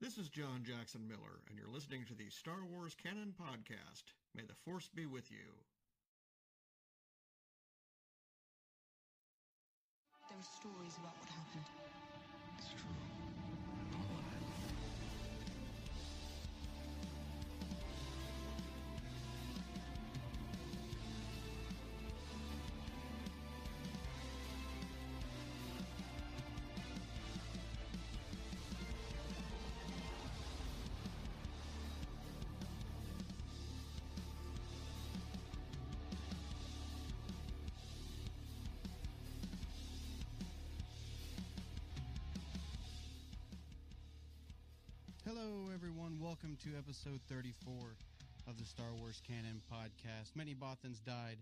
This is John Jackson Miller, and you're listening to the Star Wars Canon Podcast. May the Force be with you. There are stories about what happened. Hello, everyone. Welcome to episode 34 of the Star Wars Canon podcast. Many Bothans died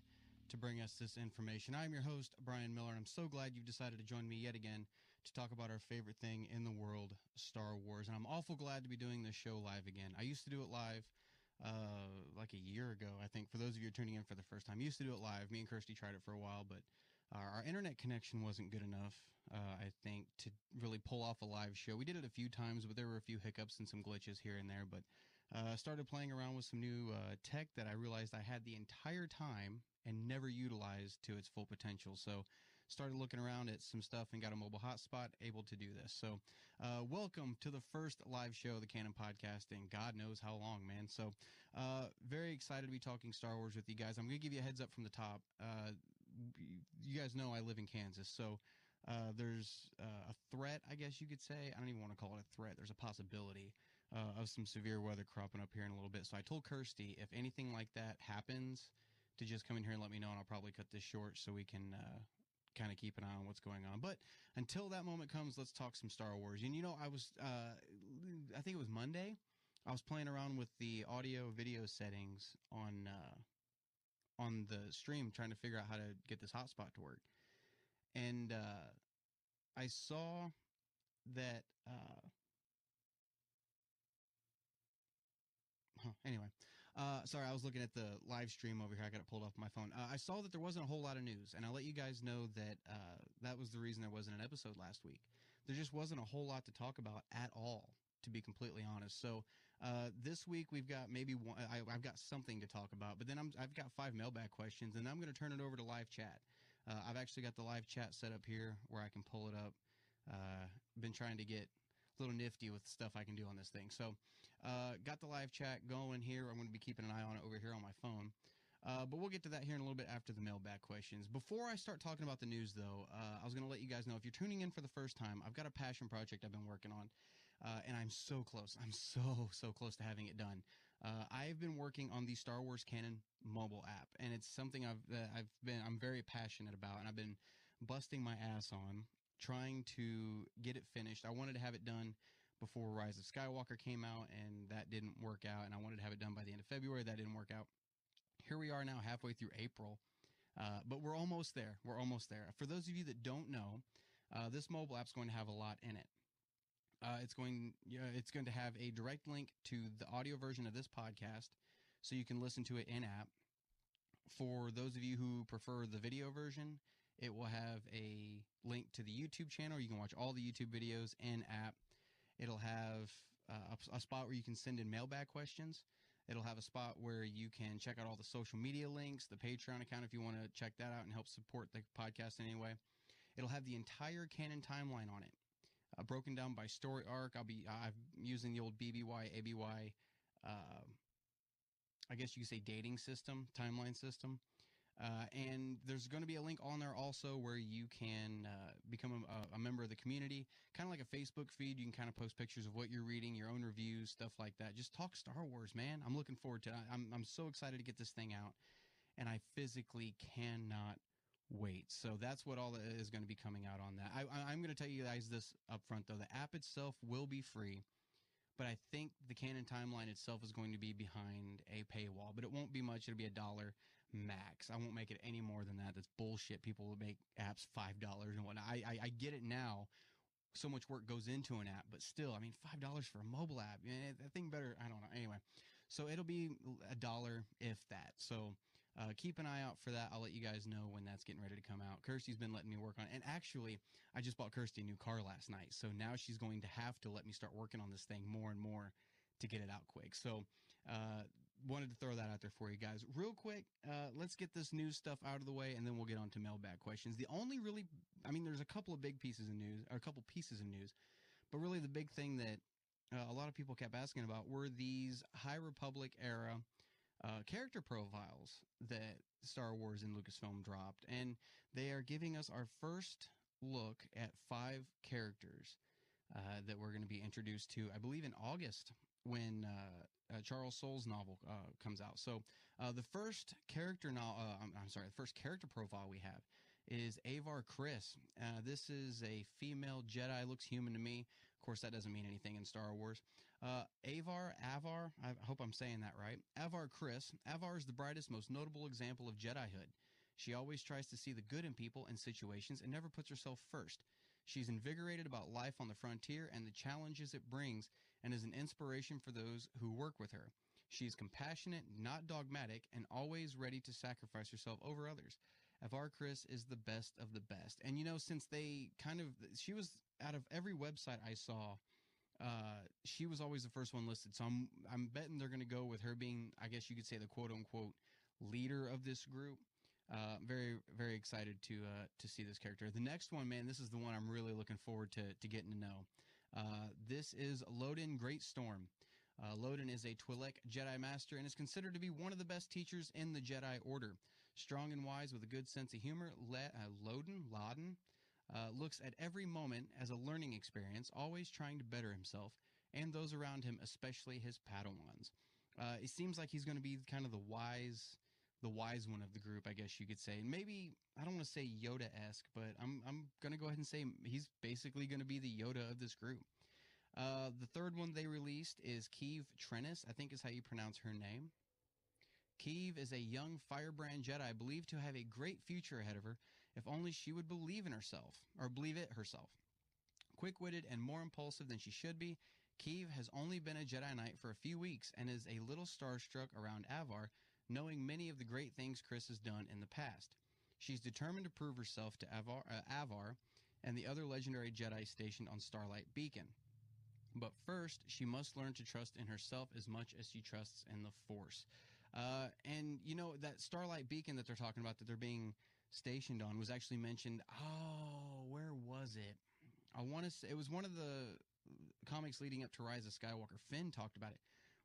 to bring us this information. I'm your host, Brian Miller, and I'm so glad you've decided to join me yet again to talk about our favorite thing in the world, Star Wars. And I'm awful glad to be doing this show live again. I used to do it live uh, like a year ago, I think. For those of you tuning in for the first time, I used to do it live. Me and Kirsty tried it for a while, but our, our internet connection wasn't good enough, uh, I think, to really pull off a live show. We did it a few times, but there were a few hiccups and some glitches here and there. But uh, started playing around with some new uh, tech that I realized I had the entire time and never utilized to its full potential. So started looking around at some stuff and got a mobile hotspot able to do this. So uh, welcome to the first live show of the Canon podcast in God knows how long, man. So uh, very excited to be talking Star Wars with you guys. I'm going to give you a heads up from the top. You guys know I live in Kansas, so uh, there's uh, a threat, I guess you could say. I don't even want to call it a threat. There's a possibility uh, of some severe weather cropping up here in a little bit. So I told Kirsty if anything like that happens, to just come in here and let me know, and I'll probably cut this short so we can uh, kind of keep an eye on what's going on. But until that moment comes, let's talk some Star Wars. And you know, I was, uh, I think it was Monday. I was playing around with the audio video settings on uh, on the stream, trying to figure out how to get this hotspot to work. And uh, I saw that. Uh, Huh, anyway, uh, sorry, I was looking at the live stream over here. I got it pulled off my phone. Uh, I saw that there wasn't a whole lot of news, and I'll let you guys know that uh, that was the reason there wasn't an episode last week. There just wasn't a whole lot to talk about at all, to be completely honest. So uh, this week we've got maybe one. I, have got something to talk about, but then I'm, I've got five mailbag questions, and I'm going to turn it over to live chat. Uh, I've actually got the live chat set up here where I can pull it up. Uh, been trying to get a little nifty with stuff I can do on this thing. So, uh, got the live chat going here. I'm going to be keeping an eye on it over here on my phone. Uh, but we'll get to that here in a little bit after the mailbag questions. Before I start talking about the news, though, uh, I was going to let you guys know if you're tuning in for the first time, I've got a passion project I've been working on, uh, and I'm so close. I'm so so close to having it done. Uh, I've been working on the Star Wars Canon mobile app, and it's something I've I've been I'm very passionate about, and I've been busting my ass on trying to get it finished. I wanted to have it done before Rise of Skywalker came out, and that didn't work out. And I wanted to have it done by the end of February. That didn't work out. Here we are now, halfway through April, uh, but we're almost there. We're almost there. For those of you that don't know, uh, this mobile app's going to have a lot in it. Uh, it's going, it's going to have a direct link to the audio version of this podcast, so you can listen to it in app. For those of you who prefer the video version, it will have a link to the YouTube channel. You can watch all the YouTube videos in app. It'll have uh, a, a, spot where you can send in mailbag questions. It'll have a spot where you can check out all the social media links, the Patreon account if you want to check that out and help support the podcast in any way. It'll have the entire canon timeline on it, uh, broken down by story arc. I'll be I'm using the old BBY ABY. Uh, I guess you could say dating system, timeline system. Uh, and there's going to be a link on there also where you can uh, become a, a, member of the community, kind of like a Facebook feed. You can kind of post pictures of what you're reading, your own reviews, stuff like that. Just talk Star Wars, man. I'm looking forward to it. I'm, I'm so excited to get this thing out, and I physically cannot wait. So that's what all is going to be coming out on that. I, I'm going to tell you guys this up front, though. The app itself will be free but I think the Canon timeline itself is going to be behind a paywall, but it won't be much. It'll be a dollar max. I won't make it any more than that. That's bullshit. People will make apps five dollars and whatnot. I, I I get it now. So much work goes into an app, but still, I mean, five dollars for a mobile app. I that thing better. I don't know. Anyway, so it'll be a dollar if that. So uh, keep an eye out for that. I'll let you guys know when that's getting ready to come out. Kirsty's been letting me work on it. And actually, I just bought Kirsty a new car last night. So now she's going to have to let me start working on this thing more and more to get it out quick. So, uh, wanted to throw that out there for you guys real quick. Uh, let's get this news stuff out of the way and then we'll get on to mailbag questions. The only really, I mean, there's a couple of big pieces of news or a couple pieces of news, but really the big thing that uh, a lot of people kept asking about were these High Republic era character profiles that Star Wars and Lucasfilm dropped, and they are giving us our first look at five characters uh, that we're going to be introduced to. I believe in August when uh, uh, Charles Soule's novel uh, comes out. So uh, the first character no- uh, I'm, I'm sorry, the first character profile we have is Avar. Uh, this is a female Jedi, looks human to me. Of course, that doesn't mean anything in Star Wars. Uh, Avar, Avar, I hope I'm saying that right. Avar Kriss. Avar is the brightest, most notable example of Jedihood. She always tries to see the good in people and situations and never puts herself first. She's invigorated about life on the frontier and the challenges it brings and is an inspiration for those who work with her. She's compassionate, not dogmatic, and always ready to sacrifice herself over others. Avar Kriss is the best of the best. And you know, since they kind of, she was out of every website I saw, uh, she was always the first one listed. So I'm, I'm betting they're going to go with her being, I guess you could say the quote unquote leader of this group. Uh, very, very excited to, uh, to see this character. The next one, man, this is the one I'm really looking forward to, to getting to know. Uh, this is Loden Greatstorm. Uh, Loden is a Twi'lek Jedi Master and is considered to be one of the best teachers in the Jedi Order. Strong and wise with a good sense of humor, Le- uh, Loden, Loden, uh, looks at every moment as a learning experience, always trying to better himself and those around him, especially his Padawans. Uh, it seems like he's going to be kind of the wise, the wise one of the group, I guess you could say. And maybe I don't want to say Yoda esque, but I'm I'm going to go ahead and say he's basically going to be the Yoda of this group. Uh, the third one they released is Keeve Trennis, I think is how you pronounce her name. Keeve is a young firebrand Jedi believed to have a great future ahead of her if only she would believe in herself, or believe it herself. Quick witted and more impulsive than she should be, Keeve has only been a Jedi Knight for a few weeks and is a little starstruck around Avar, knowing many of the great things Kriss has done in the past. She's determined to prove herself to Avar, uh, Avar and the other legendary Jedi stationed on Starlight Beacon. But first, she must learn to trust in herself as much as she trusts in the Force. Uh, and you know that Starlight Beacon that they're talking about that they're being stationed on was actually mentioned. Oh, where was it? I want to say it was one of the comics leading up to Rise of Skywalker. Finn talked about it.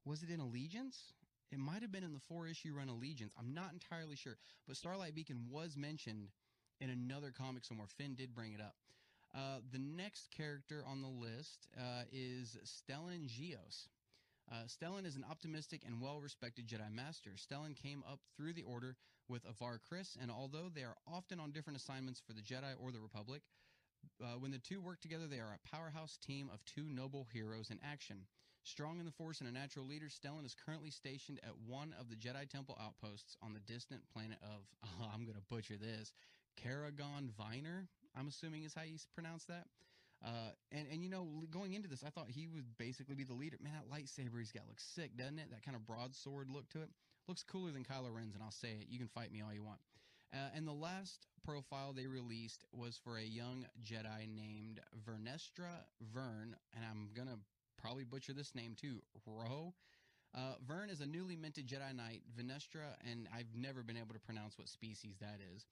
Was it in Allegiance? It might have been in the four issue run Allegiance. I'm not entirely sure, but Starlight Beacon was mentioned in another comic somewhere. Finn did bring it up. Uh, the next character on the list uh, is Stellan Gios. Uh, Stellan is an optimistic and well respected Jedi Master. Stellan came up through the Order with Avar Kriss, and although they are often on different assignments for the Jedi or the Republic, uh, when the two work together, they are a powerhouse team of two noble heroes in action. Strong in the Force and a natural leader, Stellan is currently stationed at one of the Jedi Temple outposts on the distant planet of, oh, I'm going to butcher this, Karagon Viner, I'm assuming is how you pronounce that. Uh, and, and you know, going into this, I thought he would basically be the leader. Man, that lightsaber he's got looks sick, doesn't it? That kind of broadsword look to it. Looks cooler than Kylo Ren's, and I'll say it. You can fight me all you want. Uh, and the last profile they released was for a young Jedi named Vernestra Vern, and I'm gonna probably butcher this name too, Rwoh. Uh, Vern is a newly minted Jedi Knight, Venestra, and I've never been able to pronounce what species that is.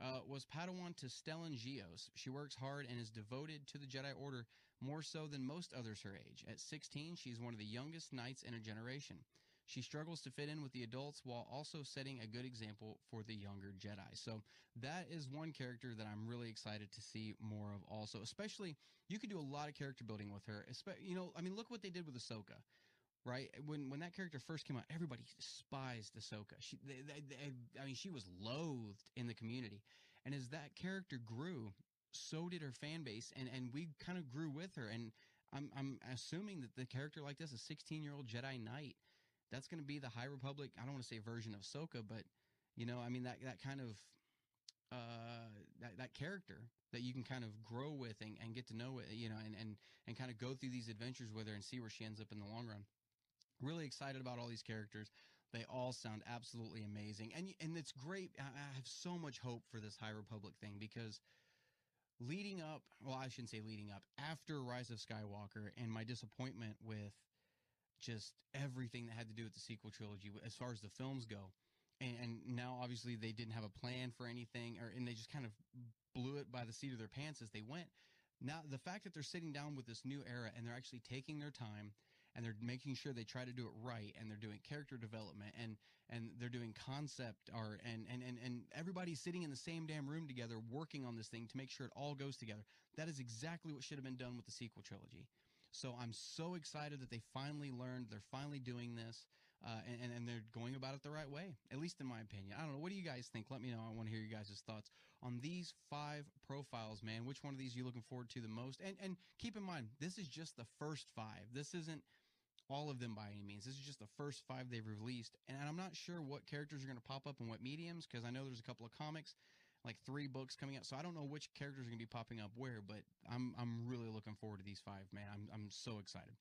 Uh, was Padawan to Stellan Gios. She works hard and is devoted to the Jedi Order more so than most others her age. At 16, she's one of the youngest knights in a generation. She struggles to fit in with the adults while also setting a good example for the younger Jedi. So that is one character that I'm really excited to see more of also. Especially, you could do a lot of character building with her. You know, I mean, look what they did with Ahsoka right? When when that character first came out, everybody despised Ahsoka. She, they, they, they, I mean, she was loathed in the community, and as that character grew, so did her fan base, and and we kind of grew with her. And I'm I'm assuming that the character like this, a 16 year old Jedi Knight, that's going to be the High Republic. I don't want to say version of Soka, but you know, I mean that that kind of uh that that character that you can kind of grow with and, and get to know it, you know, and and and kind of go through these adventures with her and see where she ends up in the long run. Really excited about all these characters. They all sound absolutely amazing, and and it's great. I, I have so much hope for this High Republic thing because leading up, well, I shouldn't say leading up, after Rise of Skywalker and my disappointment with just everything that had to do with the sequel trilogy as far as the films go. And, and now obviously they didn't have a plan for anything or and they just kind of blew it by the seat of their pants as they went. Now the fact that they're sitting down with this new era and they're actually taking their time and they're making sure they try to do it right and they're doing character development and and they're doing concept art and and and, and everybody's sitting in the same damn room together working on this thing to make sure it all goes together. That is exactly what should have been done with the sequel trilogy. So I'm so excited that they finally learned. They're finally doing this, uh, and, and they're going about it the right way, at least in my opinion. I don't know. What do you guys think? Let me know. I want to hear you guys' thoughts on these five profiles, man. Which one of these are you looking forward to the most? And and keep in mind, this is just the first five. This isn't all of them by any means. This is just the first five they've released, and I'm not sure what characters are going to pop up in what mediums because I know there's a couple of comics like three books coming out. So I don't know which characters are going to be popping up where, but I'm I'm really looking forward to these five, man. I'm I'm so excited.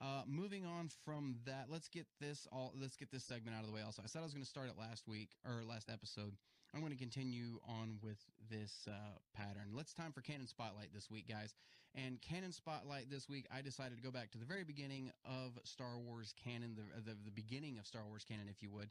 Uh, moving on from that, let's get this all. Let's get this segment out of the way. Also, I said I was going to start it last week or last episode. I'm going to continue on with this uh, pattern. Let's time for Canon Spotlight this week, guys. And Canon Spotlight this week, I decided to go back to the very beginning of Star Wars canon, the the, the beginning of Star Wars canon, if you would,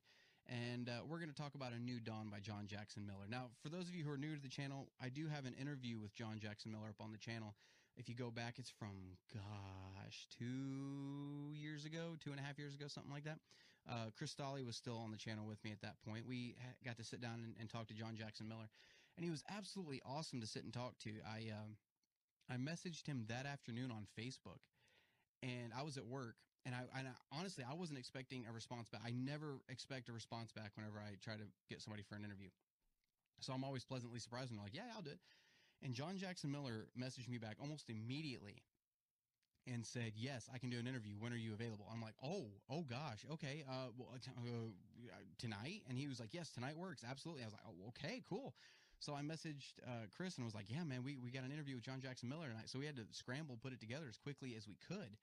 and uh, we're going to talk about A New Dawn by John Jackson Miller. Now, for those of you who are new to the channel, I do have an interview with John Jackson Miller up on the channel. If you go back, it's from, gosh, two years ago, two and a half years ago, something like that. Uh, Chris Stolle was still on the channel with me at that point. We got to sit down and, and, talk to John Jackson Miller, and he was absolutely awesome to sit and talk to. I, uh, I messaged him that afternoon on Facebook, and I was at work, and I, and I, honestly, I wasn't expecting a response back. I never expect a response back whenever I try to get somebody for an interview. So I'm always pleasantly surprised and like, yeah, I'll do it. And John Jackson Miller messaged me back almost immediately and said, yes, I can do an interview. When are you available? I'm like, oh, oh gosh. Okay. Uh, well, uh, tonight. And he was like, yes, tonight works. Absolutely. I was like, oh, okay, cool. So I messaged uh, Chris and was like, yeah, man, we, we got an interview with John Jackson Miller tonight. So we had to scramble, put it together as quickly as we could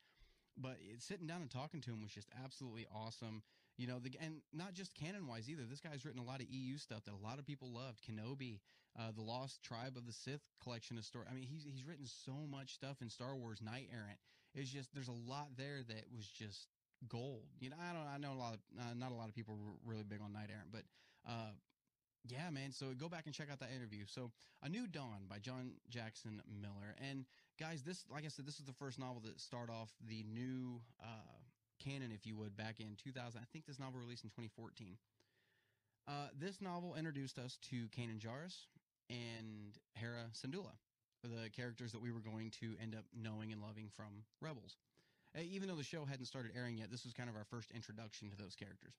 but it, sitting down and talking to him was just absolutely awesome. You know, the, and not just canon wise either. This guy's written a lot of EU stuff that a lot of people loved. Kenobi, uh, the Lost Tribe of the Sith collection of story. I mean, he's he's written so much stuff in Star Wars. Knight Errant. It's just there's a lot there that was just gold. You know, I don't. I know a lot of uh, not a lot of people were really big on Knight Errant, but uh, yeah, man. So go back and check out that interview. So, A New Dawn by John Jackson Miller. And guys, this, like I said, this is the first novel that start off the new uh, canon, if you would, back in 2000. I think this novel released in 2014. Uh, this novel introduced us to Kanan Jarrus and Hera Syndulla, the characters that we were going to end up knowing and loving from Rebels. Uh, even though the show hadn't started airing yet, this was kind of our first introduction to those characters.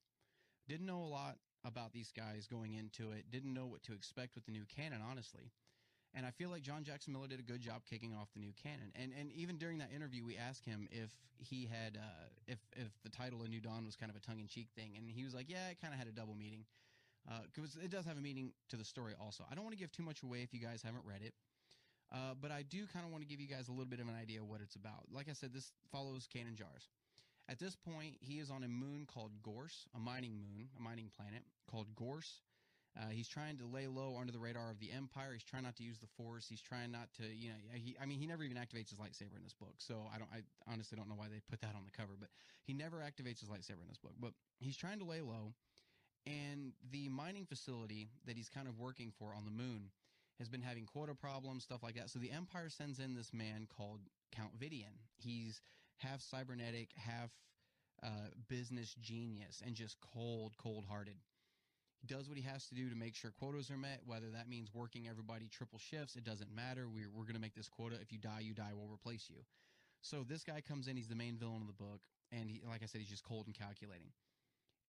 Didn't know a lot about these guys going into it. Didn't know what to expect with the new canon, honestly. And I feel like John Jackson Miller did a good job kicking off the new canon. And and even during that interview, we asked him if he had uh, if if the title of New Dawn was kind of a tongue in cheek thing, and he was like, "Yeah, it kind of had a double meaning, because uh, it does have a meaning to the story also." I don't want to give too much away if you guys haven't read it, uh, but I do kind of want to give you guys a little bit of an idea of what it's about. Like I said, this follows Kanan Jarrus. At this point, he is on a moon called Gorse, a mining moon, a mining planet called Gorse. Uh, he's trying to lay low under the radar of the Empire. He's trying not to use the Force. He's trying not to, you know, he, I mean, he never even activates his lightsaber in this book. So I don't, I honestly don't know why they put that on the cover, but he never activates his lightsaber in this book. But he's trying to lay low, and the mining facility that he's kind of working for on the moon has been having quota problems, stuff like that. So the Empire sends in this man called Count Vidian. He's half cybernetic, half uh, business genius, and just cold, cold hearted. He does what he has to do to make sure quotas are met, whether that means working everybody triple shifts. It doesn't matter. We're, we're going to make this quota. If you die, you die. We'll replace you. So this guy comes in. He's the main villain of the book. And he, like I said, he's just cold and calculating.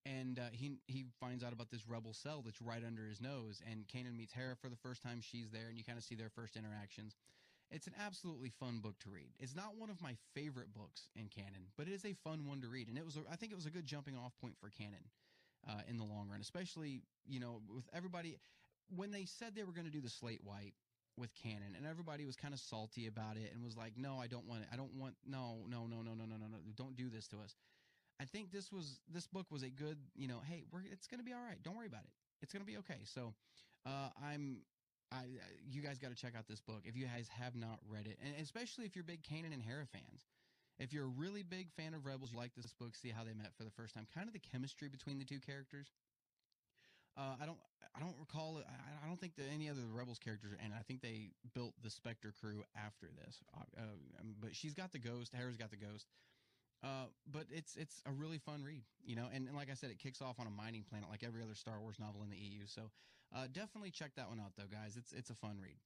And uh, he he finds out about this rebel cell that's right under his nose. And Kanan meets Hera for the first time. She's there, and you kind of see their first interactions. It's an absolutely fun book to read. It's not one of my favorite books in canon, but it is a fun one to read, and it was a, I think it was a good jumping off point for canon uh, in the long run, especially you know with everybody when they said they were going to do the slate white with canon and everybody was kind of salty about it and was like no i don't want it i don't want no no no no no no no no don't do this to us I think this was this book was a good, you know, hey, we're it's going to be all right. Don't worry about it. It's going to be okay. So, uh, I'm I you guys got to check out this book if you guys have not read it, and especially if you're big Kanan and Hera fans. If you're a really big fan of Rebels, you like this book, see how they met for the first time, kind of the chemistry between the two characters. Uh, I don't, I don't recall. I, I don't think that any other Rebels characters, and I think they built the Spectre crew after this. Uh, um, but she's got the Ghost. Hera's got the Ghost. Uh, but it's it's a really fun read, you know, and, and, like I said, it kicks off on a mining planet like every other Star Wars novel in the EU. So uh, definitely check that one out, though, guys. It's it's a fun read.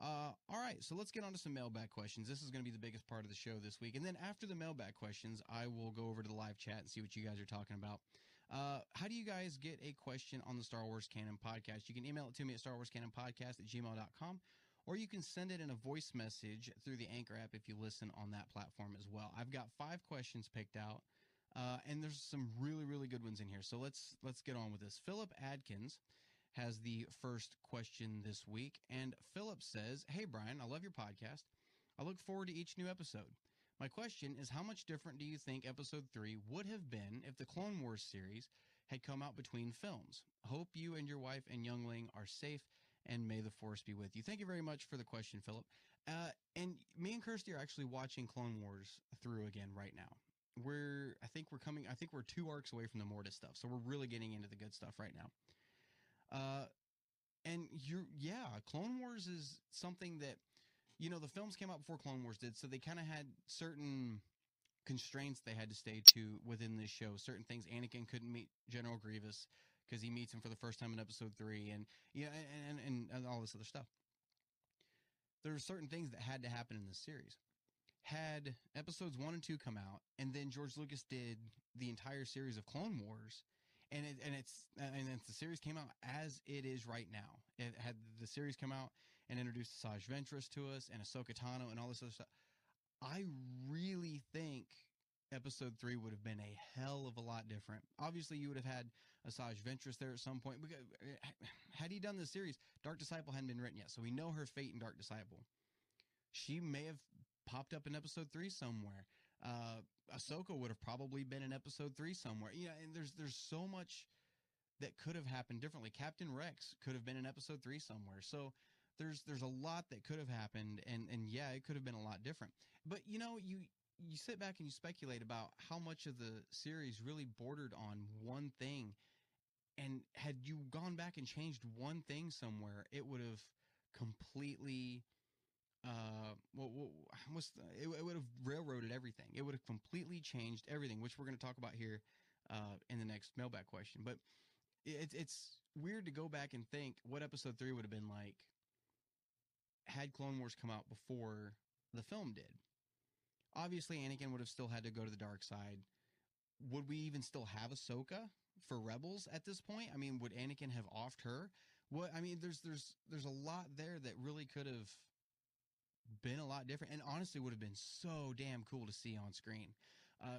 Uh, all right, so let's get on to some mailbag questions. This is going to be the biggest part of the show this week, and then after the mailbag questions, I will go over to the live chat and see what you guys are talking about. Uh, how do you guys get a question on the Star Wars Canon podcast? You can email it to me at starwarscanonpodcast at gmail.com or you can send it in a voice message through the Anchor app if you listen on that platform as well. I've got five questions picked out, uh, and there's some really really good ones in here. So let's let's get on with this. Philip Adkins has the first question this week, and Philip says, "Hey Brian, I love your podcast. I look forward to each new episode." My question is how much different do you think episode 3 would have been if the Clone Wars series had come out between films? Hope you and your wife and youngling are safe and may the force be with you. Thank you very much for the question, Philip. Uh, and me and Kirsty are actually watching Clone Wars through again right now. We're, I think we're coming, I think we're two arcs away from the Mortis stuff. So we're really getting into the good stuff right now. Uh, and you're, yeah, Clone Wars is something that, you know, the films came out before Clone Wars did. So they kind of had certain constraints they had to stay to within this show. Certain things Anakin couldn't meet General Grievous because he meets him for the first time in episode three, and yeah, and, and and all this other stuff. There are certain things that had to happen in this series. Had episodes one and two come out, and then George Lucas did the entire series of Clone Wars, and it, and it's and it's the series came out as it is right now. It had the series come out and introduced Asajj Ventress to us and Ahsoka Tano and all this other stuff. I really think episode three would have been a hell of a lot different. Obviously, you would have had Asajj Ventress there at some point. Because, eh, Had he done this series, Dark Disciple hadn't been written yet, so we know her fate in Dark Disciple. She may have popped up in episode three somewhere. Uh, Ahsoka would have probably been in episode three somewhere. Yeah, and there's there's so much that could have happened differently. Captain Rex could have been in episode three somewhere. So there's there's a lot that could have happened, and and yeah, it could have been a lot different. But you know, you you sit back and you speculate about how much of the series really bordered on one thing and had you gone back and changed one thing somewhere it would have completely uh it, it would have railroaded everything it would have completely changed everything which we're going to talk about here uh in the next mailbag question but it's it's weird to go back and think what episode 3 would have been like had clone wars come out before the film did obviously Anakin would have still had to go to the dark side. Would we even still have Ahsoka for Rebels at this point? I mean, would Anakin have offed her? What I mean, there's there's there's a lot there that really could have been a lot different, and honestly, would have been so damn cool to see on screen. Uh,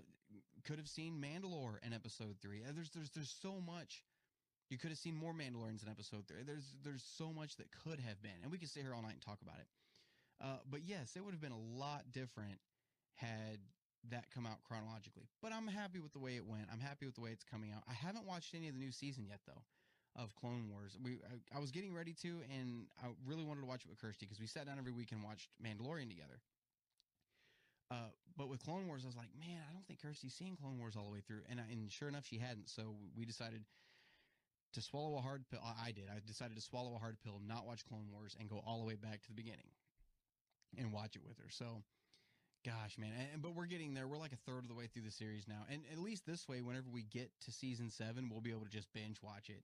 could have seen Mandalore in Episode Three. Uh, there's there's there's so much. You could have seen more Mandalorians in Episode Three. There's there's so much that could have been, and we could sit here all night and talk about it. Uh, but yes, it would have been a lot different had that come out chronologically. But I'm happy with the way it went. I'm happy with the way it's coming out. I haven't watched any of the new season yet though of Clone Wars. We I, I was getting ready to and I really wanted to watch it with Kirsty because we sat down every week and watched Mandalorian together. Uh, but with Clone Wars, I was like, man, I don't think Kirsty's seen Clone Wars all the way through. And, I, and sure enough, she hadn't. So we decided to swallow a hard pill. I did. I decided to swallow a hard pill, not watch Clone Wars, and go all the way back to the beginning and watch it with her. So Gosh, man. And, but we're getting there. We're like a third of the way through the series now. And at least this way, whenever we get to season seven, we'll be able to just binge watch it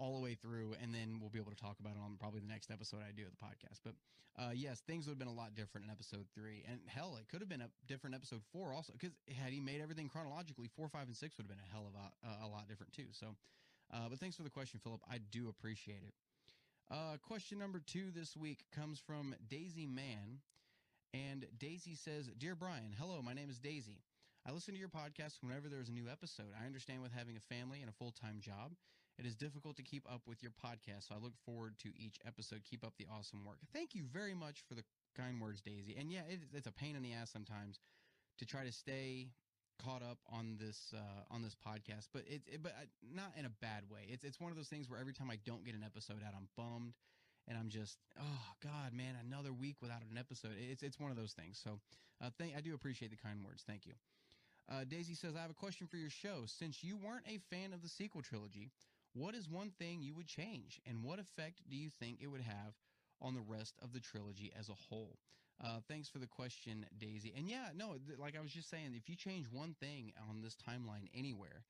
all the way through. And then we'll be able to talk about it on probably the next episode I do of the podcast. But uh, yes, things would have been a lot different in episode three. And hell, it could have been a different episode four also. Because had he made everything chronologically, four, five, and six would have been a hell of a, uh, a lot different too. So, uh, but thanks for the question, Philip. I do appreciate it. Uh, question number two this week comes from Daisy Mann. And Daisy says, Dear Brian, hello, my name is Daisy. I listen to your podcast whenever there's a new episode. I understand with having a family and a full time job, it is difficult to keep up with your podcast, so I look forward to each episode. Keep up the awesome work. Thank you very much for the kind words, Daisy. And yeah, it, it's a pain in the ass sometimes to try to stay caught up on this uh, on this podcast, but it's it, but not in a bad way. It's it's one of those things where every time I don't get an episode out, I'm bummed, and I'm just oh god, man, another week without an episode. It's it's one of those things. So, uh, thank I do appreciate the kind words. Thank you. Uh, Daisy says, I have a question for your show. Since you weren't a fan of the sequel trilogy, what is one thing you would change, and what effect do you think it would have on the rest of the trilogy as a whole? Uh, thanks for the question, Daisy. And yeah, no, th- like I was just saying, if you change one thing on this timeline anywhere,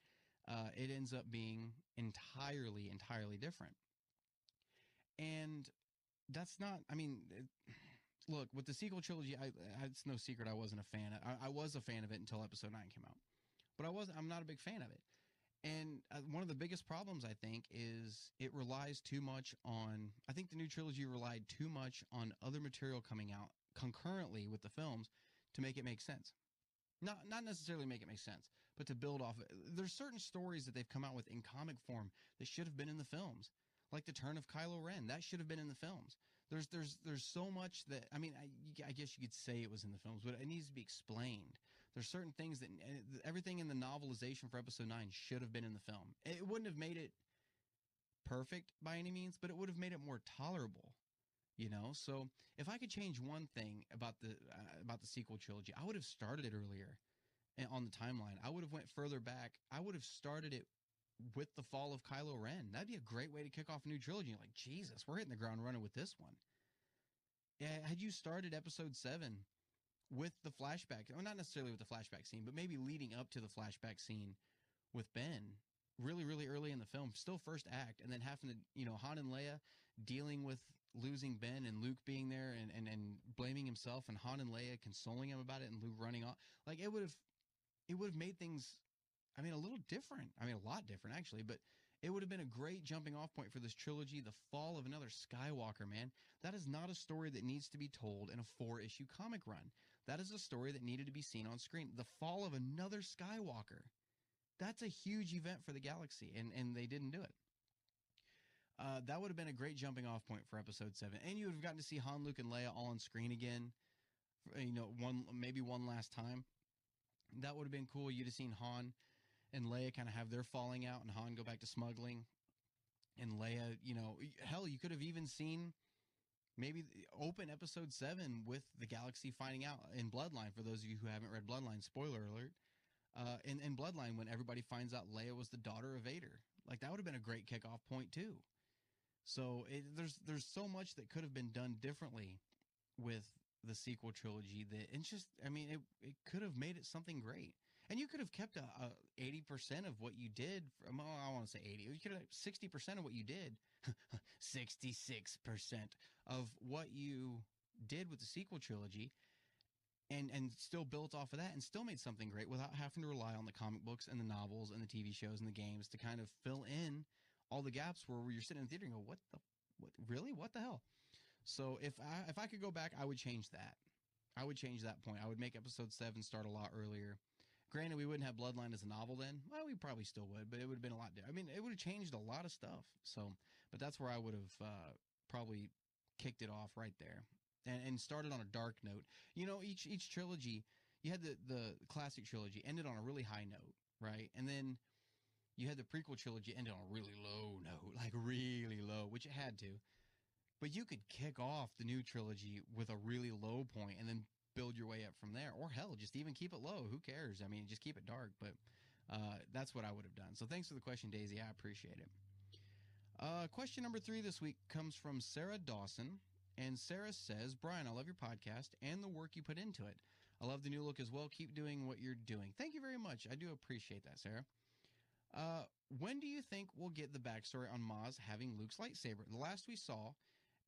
uh, it ends up being entirely, entirely different. And that's not, I mean, it, look, with the sequel trilogy, I, it's no secret I wasn't a fan. I, I was a fan of it until episode nine came out, but I wasn't, I'm not a big fan of it. And uh, one of the biggest problems, I think, is it relies too much on. I think the new trilogy relied too much on other material coming out concurrently with the films to make it make sense. Not not necessarily make it make sense, but to build off. There's certain stories that they've come out with in comic form that should have been in the films, like the turn of Kylo Ren. That should have been in the films. There's there's there's so much that I mean I, I guess you could say it was in the films, but it needs to be explained. There's certain things that everything in the novelization for Episode Nine should have been in the film. It wouldn't have made it perfect by any means, but it would have made it more tolerable. You know, so if I could change one thing about the uh, about the sequel trilogy, I would have started it earlier on the timeline. I would have went further back. I would have started it with the fall of Kylo Ren. That'd be a great way to kick off a new trilogy. Like, Jesus, we're hitting the ground running with this one. Yeah, had you started episode seven with the flashback, well, not necessarily with the flashback scene, but maybe leading up to the flashback scene with Ben, really, really early in the film, still first act, and then having to, you know, Han and Leia dealing with losing Ben and Luke being there and, and, and blaming himself and Han and Leia consoling him about it and Luke running off. Like it would have, it would have made things, I mean, a little different. I mean, a lot different actually, but it would have been a great jumping off point for this trilogy, the fall of another Skywalker, man. That is not a story that needs to be told in a four issue comic run. That is a story that needed to be seen on screen. The fall of another Skywalker. That's a huge event for the galaxy, and, and they didn't do it. Uh, that would have been a great jumping off point for episode seven. And you would have gotten to see Han, Luke, and Leia all on screen again. for, You know, one maybe one last time. That would have been cool. You'd have seen Han and Leia kind of have their falling out, and Han go back to smuggling, and Leia, you know, hell, you could have even seen maybe open episode seven with the galaxy finding out in Bloodline. For those of you who haven't read Bloodline, spoiler alert. Uh, in, in Bloodline, when everybody finds out Leia was the daughter of Vader, like that would have been a great kickoff point too. So it, there's there's so much that could have been done differently with the sequel trilogy that it's just I mean it it could have made it something great. And you could have kept a, a 80% of what you did from well, I want to say 80. You could have 60% of what you did. 66% of what you did with the sequel trilogy and and still built off of that and still made something great without having to rely on the comic books and the novels and the TV shows and the games to kind of fill in all the gaps where you're sitting in the theater and go, what the, what, really? What the hell? So if I, if I could go back, I would change that. I would change that point. I would make episode seven start a lot earlier. Granted, we wouldn't have Bloodline as a novel then. Well, we probably still would, but it would have been a lot. Di- I mean, it would have changed a lot of stuff. So, but that's where I would have uh, probably kicked it off right there, and, and started on a dark note. You know, each each trilogy, you had the the classic trilogy ended on a really high note, right? And then you had the prequel trilogy ended on a really low note, like really low, which it had to. But you could kick off the new trilogy with a really low point and then build your way up from there. Or hell, just even keep it low. Who cares? I mean, just keep it dark. But uh, that's what I would have done. So thanks for the question, Daisy. I appreciate it. Uh, question number three this week comes from Sarah Dawson. And Sarah says, Brian, I love your podcast and the work you put into it. I love the new look as well. Keep doing what you're doing. Thank you very much. I do appreciate that, Sarah. Uh, when do you think we'll get the backstory on Maz having Luke's lightsaber? The last we saw,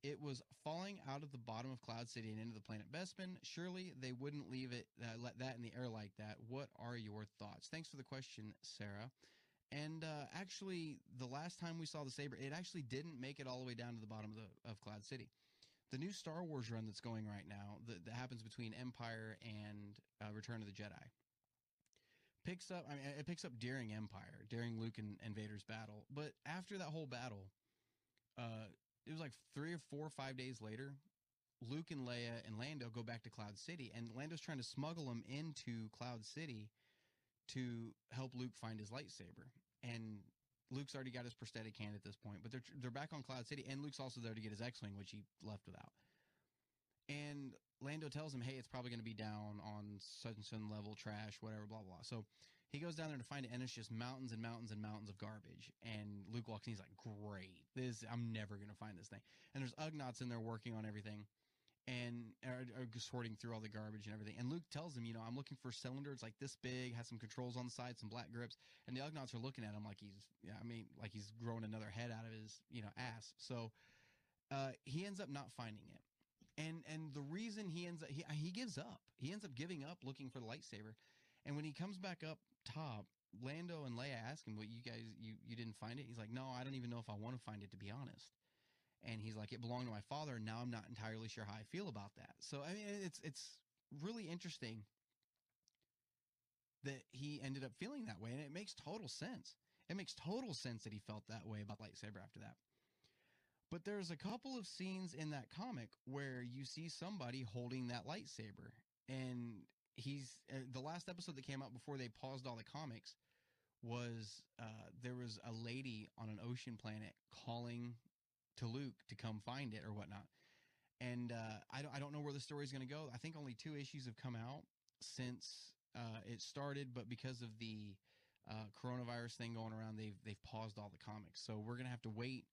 it was falling out of the bottom of Cloud City and into the planet Bespin. Surely they wouldn't leave it, uh, let that in the air like that. What are your thoughts? Thanks for the question, Sarah. And uh, actually, the last time we saw the saber, it actually didn't make it all the way down to the bottom of the of Cloud City. The new Star Wars run that's going right now, that, that happens between Empire and uh, Return of the Jedi, picks up. I mean, it picks up during Empire, during Luke and, and Vader's battle. But after that whole battle, uh, it was like three or four or five days later. Luke and Leia and Lando go back to Cloud City, and Lando's trying to smuggle them into Cloud City to help Luke find his lightsaber. And Luke's already got his prosthetic hand at this point, but they're they're back on Cloud City, and Luke's also there to get his X-wing, which he left without. And Lando tells him, "Hey, it's probably going to be down on such and such level, trash, whatever, blah blah." So he goes down there to find it, and it's just mountains and mountains and mountains of garbage. And Luke walks in, he's like, "Great, this I'm never to find this thing." And there's Ugnaughts in there working on everything, and are, are sorting through all the garbage and everything. And Luke tells him, "You know, I'm looking for a cylinder. It's like this big, has some controls on the side, some black grips." And the Ugnaughts are looking at him like he's, yeah, I mean, like he's growing another head out of his, you know, ass. So uh, he ends up not finding it and and the reason he ends up he, he gives up he ends up giving up looking for the lightsaber and when he comes back up top lando and leia ask him what you guys you you didn't find it? He's like no i don't even know if i want to find it to be honest. And he's like it belonged to my father and now i'm not entirely sure how i feel about that. So i mean it's it's really interesting that he ended up feeling that way and it makes total sense. It makes total sense that he felt that way about lightsaber after that. But there's a couple of scenes in that comic where you see somebody holding that lightsaber. And he's uh, the last episode that came out before they paused all the comics was uh, there was a lady on an ocean planet calling to Luke to come find it or whatnot. And uh, I, don't, I don't know where the story is going to go. I think only two issues have come out since uh, it started, but because of the uh, coronavirus thing going around, they've they've paused all the comics. So we're gonna have to wait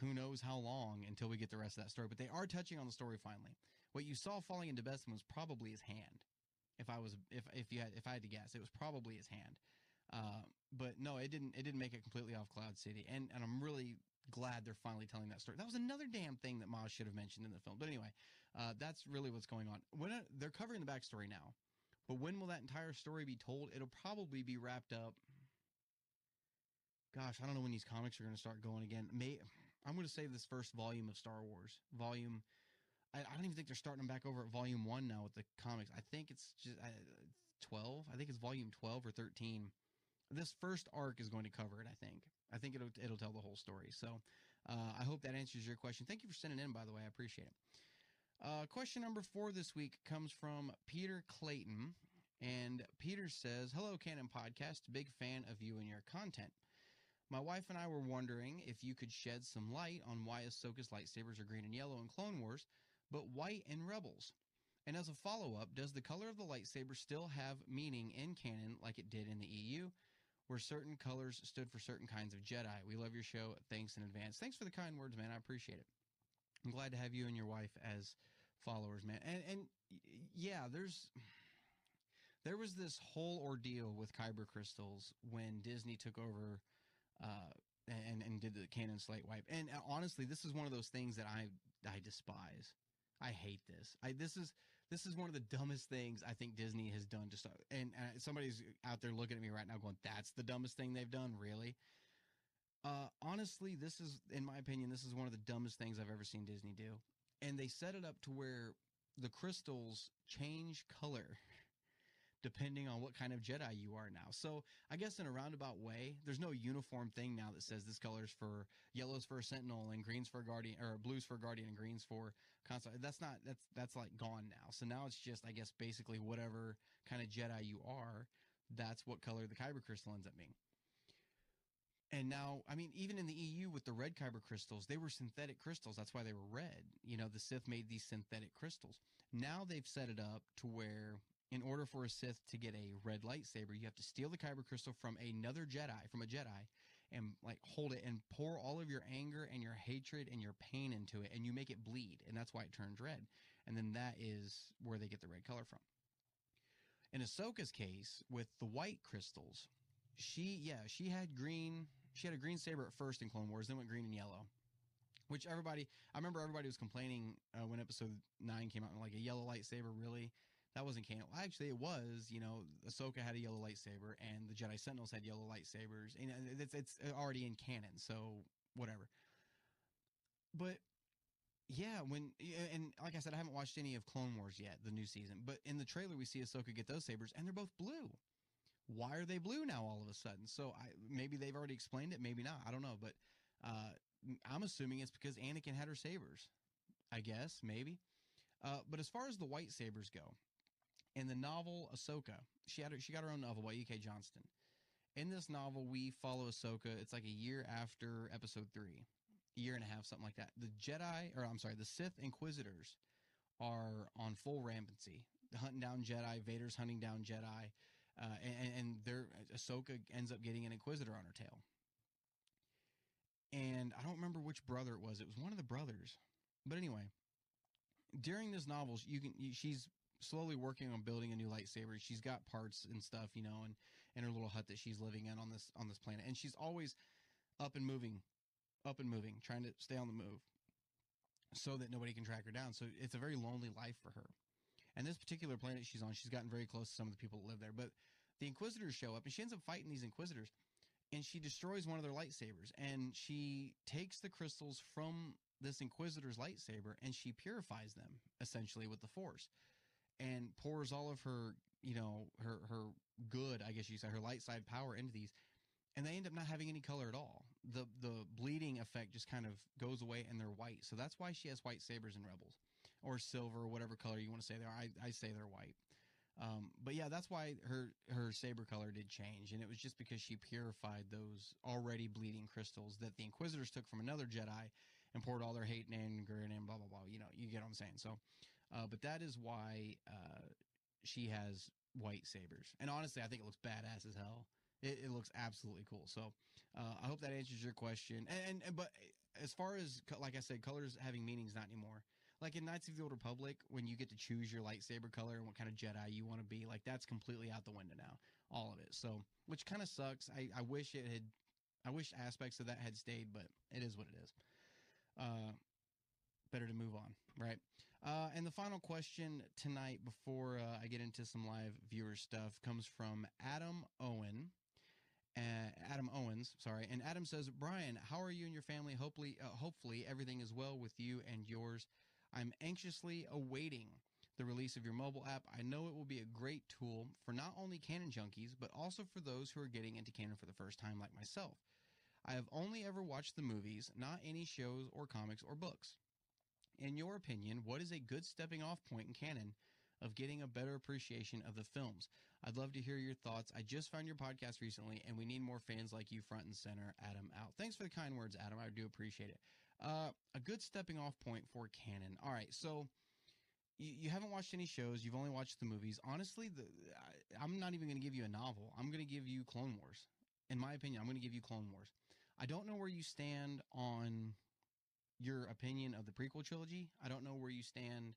who knows how long until we get the rest of that story. But they are touching on the story finally. What you saw falling into Bespin was probably his hand. If I was if if you had if I had to guess, it was probably his hand. Uh, but no, it didn't it didn't make it completely off Cloud City. And and I'm really glad they're finally telling that story. That was another damn thing that Maz should have mentioned in the film. But anyway, uh, that's really what's going on. When they're covering the backstory now, but when will that entire story be told? It'll probably be wrapped up. Gosh, I don't know when these comics are going to start going again. May I'm going to save this first volume of Star Wars. Volume, I, I, don't even think they're starting them back over at volume one now with the comics. I think it's just uh, 12. I think it's volume 12 or 13. This first arc is going to cover it. I think. I think it'll it'll tell the whole story. So, uh, I hope that answers your question. Thank you for sending in, by the way. I appreciate it. Uh, question number four this week comes from Peter Clayton. And Peter says, Hello, Canon Podcast. Big fan of you and your content. My wife and I were wondering if you could shed some light on why Ahsoka's lightsabers are green and yellow in Clone Wars, but white in Rebels. And as a follow up, does the color of the lightsaber still have meaning in canon like it did in the EU, where certain colors stood for certain kinds of Jedi? We love your show. Thanks in advance. Thanks for the kind words, man. I appreciate it. I'm glad to have you and your wife as followers, man. And and yeah, there's there was this whole ordeal with kyber crystals when Disney took over uh, and and did the canon slate wipe. And uh, honestly, this is one of those things that I I despise. I hate this. I this is this is one of the dumbest things I think Disney has done. Just and, and somebody's out there looking at me right now, going, "That's the dumbest thing they've done." Really. Uh, honestly, this is, in my opinion, this is one of the dumbest things I've ever seen Disney do. And they set it up to where the crystals change color depending on what kind of Jedi you are now. So I guess in a roundabout way, there's no uniform thing now that says this color's for yellow's for a Sentinel and green's for Guardian or blue's for Guardian and green's for Consular. That's not that's that's like gone now. So now it's just I guess basically whatever kind of Jedi you are, that's what color the Kyber crystal ends up being. And now, I mean, even in the EU with the red kyber crystals, they were synthetic crystals. That's why they were red. You know, the Sith made these synthetic crystals. Now they've set it up to where in order for a Sith to get a red lightsaber, you have to steal the kyber crystal from another Jedi, from a Jedi, and like hold it and pour all of your anger and your hatred and your pain into it, and you make it bleed, and that's why it turns red. And then that is where they get the red color from. In Ahsoka's case, with the white crystals, she yeah she had green. She had a green saber at first in Clone Wars, then went green and yellow. Which everybody, I remember everybody was complaining uh, when Episode Nine came out, like a yellow lightsaber, really that wasn't canon. Well, actually, it was. You know, Ahsoka had a yellow lightsaber, and the Jedi Sentinels had yellow lightsabers, and it's it's already in canon. So whatever. But yeah, when and like I said, I haven't watched any of Clone Wars yet, the new season. But in the trailer, we see Ahsoka get those sabers, and they're both blue. Why are they blue now all of a sudden? So I maybe they've already explained it, maybe not. I don't know, but uh, I'm assuming it's because Anakin had her sabers. I guess maybe. Uh, but as far as the white sabers go, In the novel Ahsoka, she had her, she got her own novel by E.K. Johnston. In this novel, we follow Ahsoka. It's like a year after Episode three, a year and a half, something like that. The Jedi, or I'm sorry, the Sith Inquisitors are on full rampancy, hunting down Jedi. Vader's hunting down Jedi, uh, and, and their Ahsoka ends up getting an Inquisitor on her tail. And I don't remember which brother it was. It was one of the brothers. But anyway, during this novel, you can you, she's slowly working on building a new lightsaber. She's got parts and stuff, you know, and in her little hut that she's living in on this on this planet, and she's always up and moving, up and moving, trying to stay on the move, so that nobody can track her down. So it's a very lonely life for her. And this particular planet she's on, she's gotten very close to some of the people that live there. But the Inquisitors show up, and she ends up fighting these Inquisitors, and she destroys one of their lightsabers, and she takes the crystals from this Inquisitor's lightsaber, and she purifies them essentially with the Force and pours all of her, you know, her her good, I guess you say, her light side power into these, and they end up not having any color at all. The the bleeding effect just kind of goes away, and they're white. So that's why she has white sabers in Rebels, or silver, or whatever color you want to say they are. I I say they're white. Um, but yeah, that's why her her saber color did change, and it was just because she purified those already bleeding crystals that the Inquisitors took from another Jedi and poured all their hate and anger and blah blah blah. You know, you get what I'm saying. So, uh, but that is why uh, she has white sabers. And honestly, I think it looks badass as hell. It, it looks absolutely cool. So uh, I hope that answers your question. And, and, but as far as like I said, colors having meanings, not anymore. Like in Knights of the Old Republic, when you get to choose your lightsaber color and what kind of Jedi you want to be, like that's completely out the window now. All of it. So, which kind of sucks. I, I wish it had, I wish aspects of that had stayed, but it is what it is. Uh, better to move on, right? Uh, and the final question tonight, before uh, I get into some live viewer stuff, comes from Adam Owen. Uh, Adam Owens, sorry, and Adam says, "Brian, how are you and your family? Hopefully, uh, hopefully everything is well with you and yours. I'm anxiously awaiting the release of your mobile app. I know it will be a great tool for not only canon junkies, but also for those who are getting into canon for the first time, like myself. I have only ever watched the movies, not any shows or comics or books. In your opinion, what is a good stepping off point in canon of getting a better appreciation of the films? I'd love to hear your thoughts. I just found your podcast recently, and we need more fans like you front and center. Adam out. Thanks for the kind words, Adam. I do appreciate it. Uh, a good stepping off point for canon. All right, so you, haven't watched any shows. You've only watched the movies. Honestly, the, I, I'm not even going to give you a novel. I'm going to give you Clone Wars. In my opinion, I'm going to give you Clone Wars. I don't know where you stand on your opinion of the prequel trilogy. I don't know where you stand.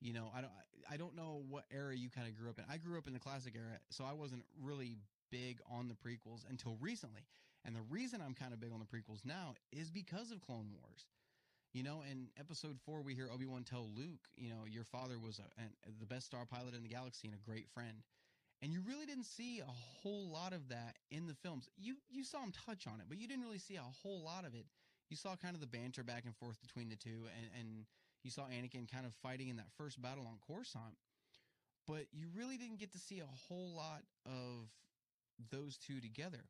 You know, I don't. I don't know what era you kind of grew up in. I grew up in the classic era, so I wasn't really big on the prequels until recently. And the reason I'm kind of big on the prequels now is because of Clone Wars. You know, in episode four, we hear Obi Wan tell Luke, you know, your father was a, an, the best star pilot in the galaxy and a great friend. And you really didn't see a whole lot of that in the films. You you saw him touch on it, but you didn't really see a whole lot of it you saw kind of the banter back and forth between the two, and, and you saw Anakin kind of fighting in that first battle on Coruscant. But you really didn't get to see a whole lot of those two together.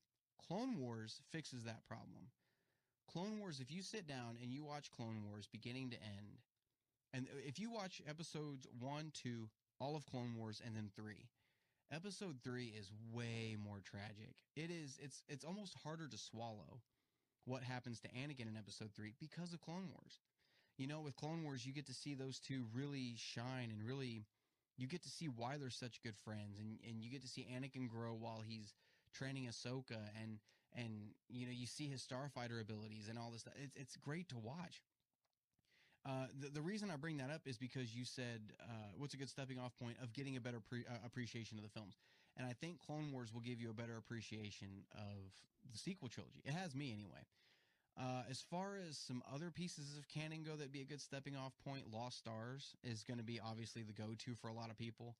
Clone Wars fixes that problem. Clone Wars, if you sit down and you watch Clone Wars beginning to end, and if you watch episodes one, two, all of Clone Wars, and then three, episode three is way more tragic. It is, it's, it's almost harder to swallow what happens to Anakin in episode three because of Clone Wars. You know, with Clone Wars, you get to see those two really shine and really, you get to see why they're such good friends, and and you get to see Anakin grow while he's training Ahsoka, and and you know you see his starfighter abilities and all this stuff. It's it's great to watch. Uh, the, the reason I bring that up is because you said, uh, what's a good stepping off point of getting a better pre- uh, appreciation of the films? And I think Clone Wars will give you a better appreciation of the sequel trilogy. It has me anyway. Uh, as far as some other pieces of canon go, that'd be a good stepping off point. Lost Stars is going to be obviously the go-to for a lot of people.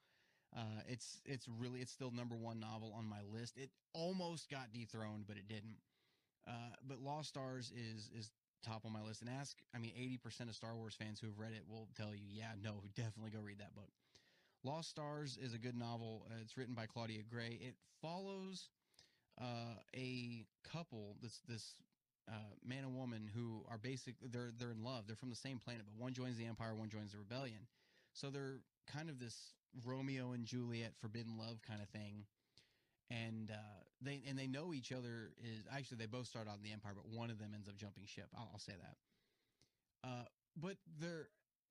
Uh, it's it's really it's still number one novel on my list. It almost got dethroned, but it didn't. Uh, but Lost Stars is is top on my list. And ask, I mean, eighty percent of Star Wars fans who have read it will tell you, yeah, no, definitely go read that book. Lost Stars is a good novel. Uh, it's written by Claudia Gray. It follows uh, a couple, this this uh, man and woman who are basic. They're they're in love. They're from the same planet, but one joins the Empire, one joins the Rebellion. So they're kind of this Romeo and Juliet, forbidden love kind of thing. And uh, they and they know each other is actually they both start out in the Empire, but one of them ends up jumping ship. I'll, I'll say that. Uh, but their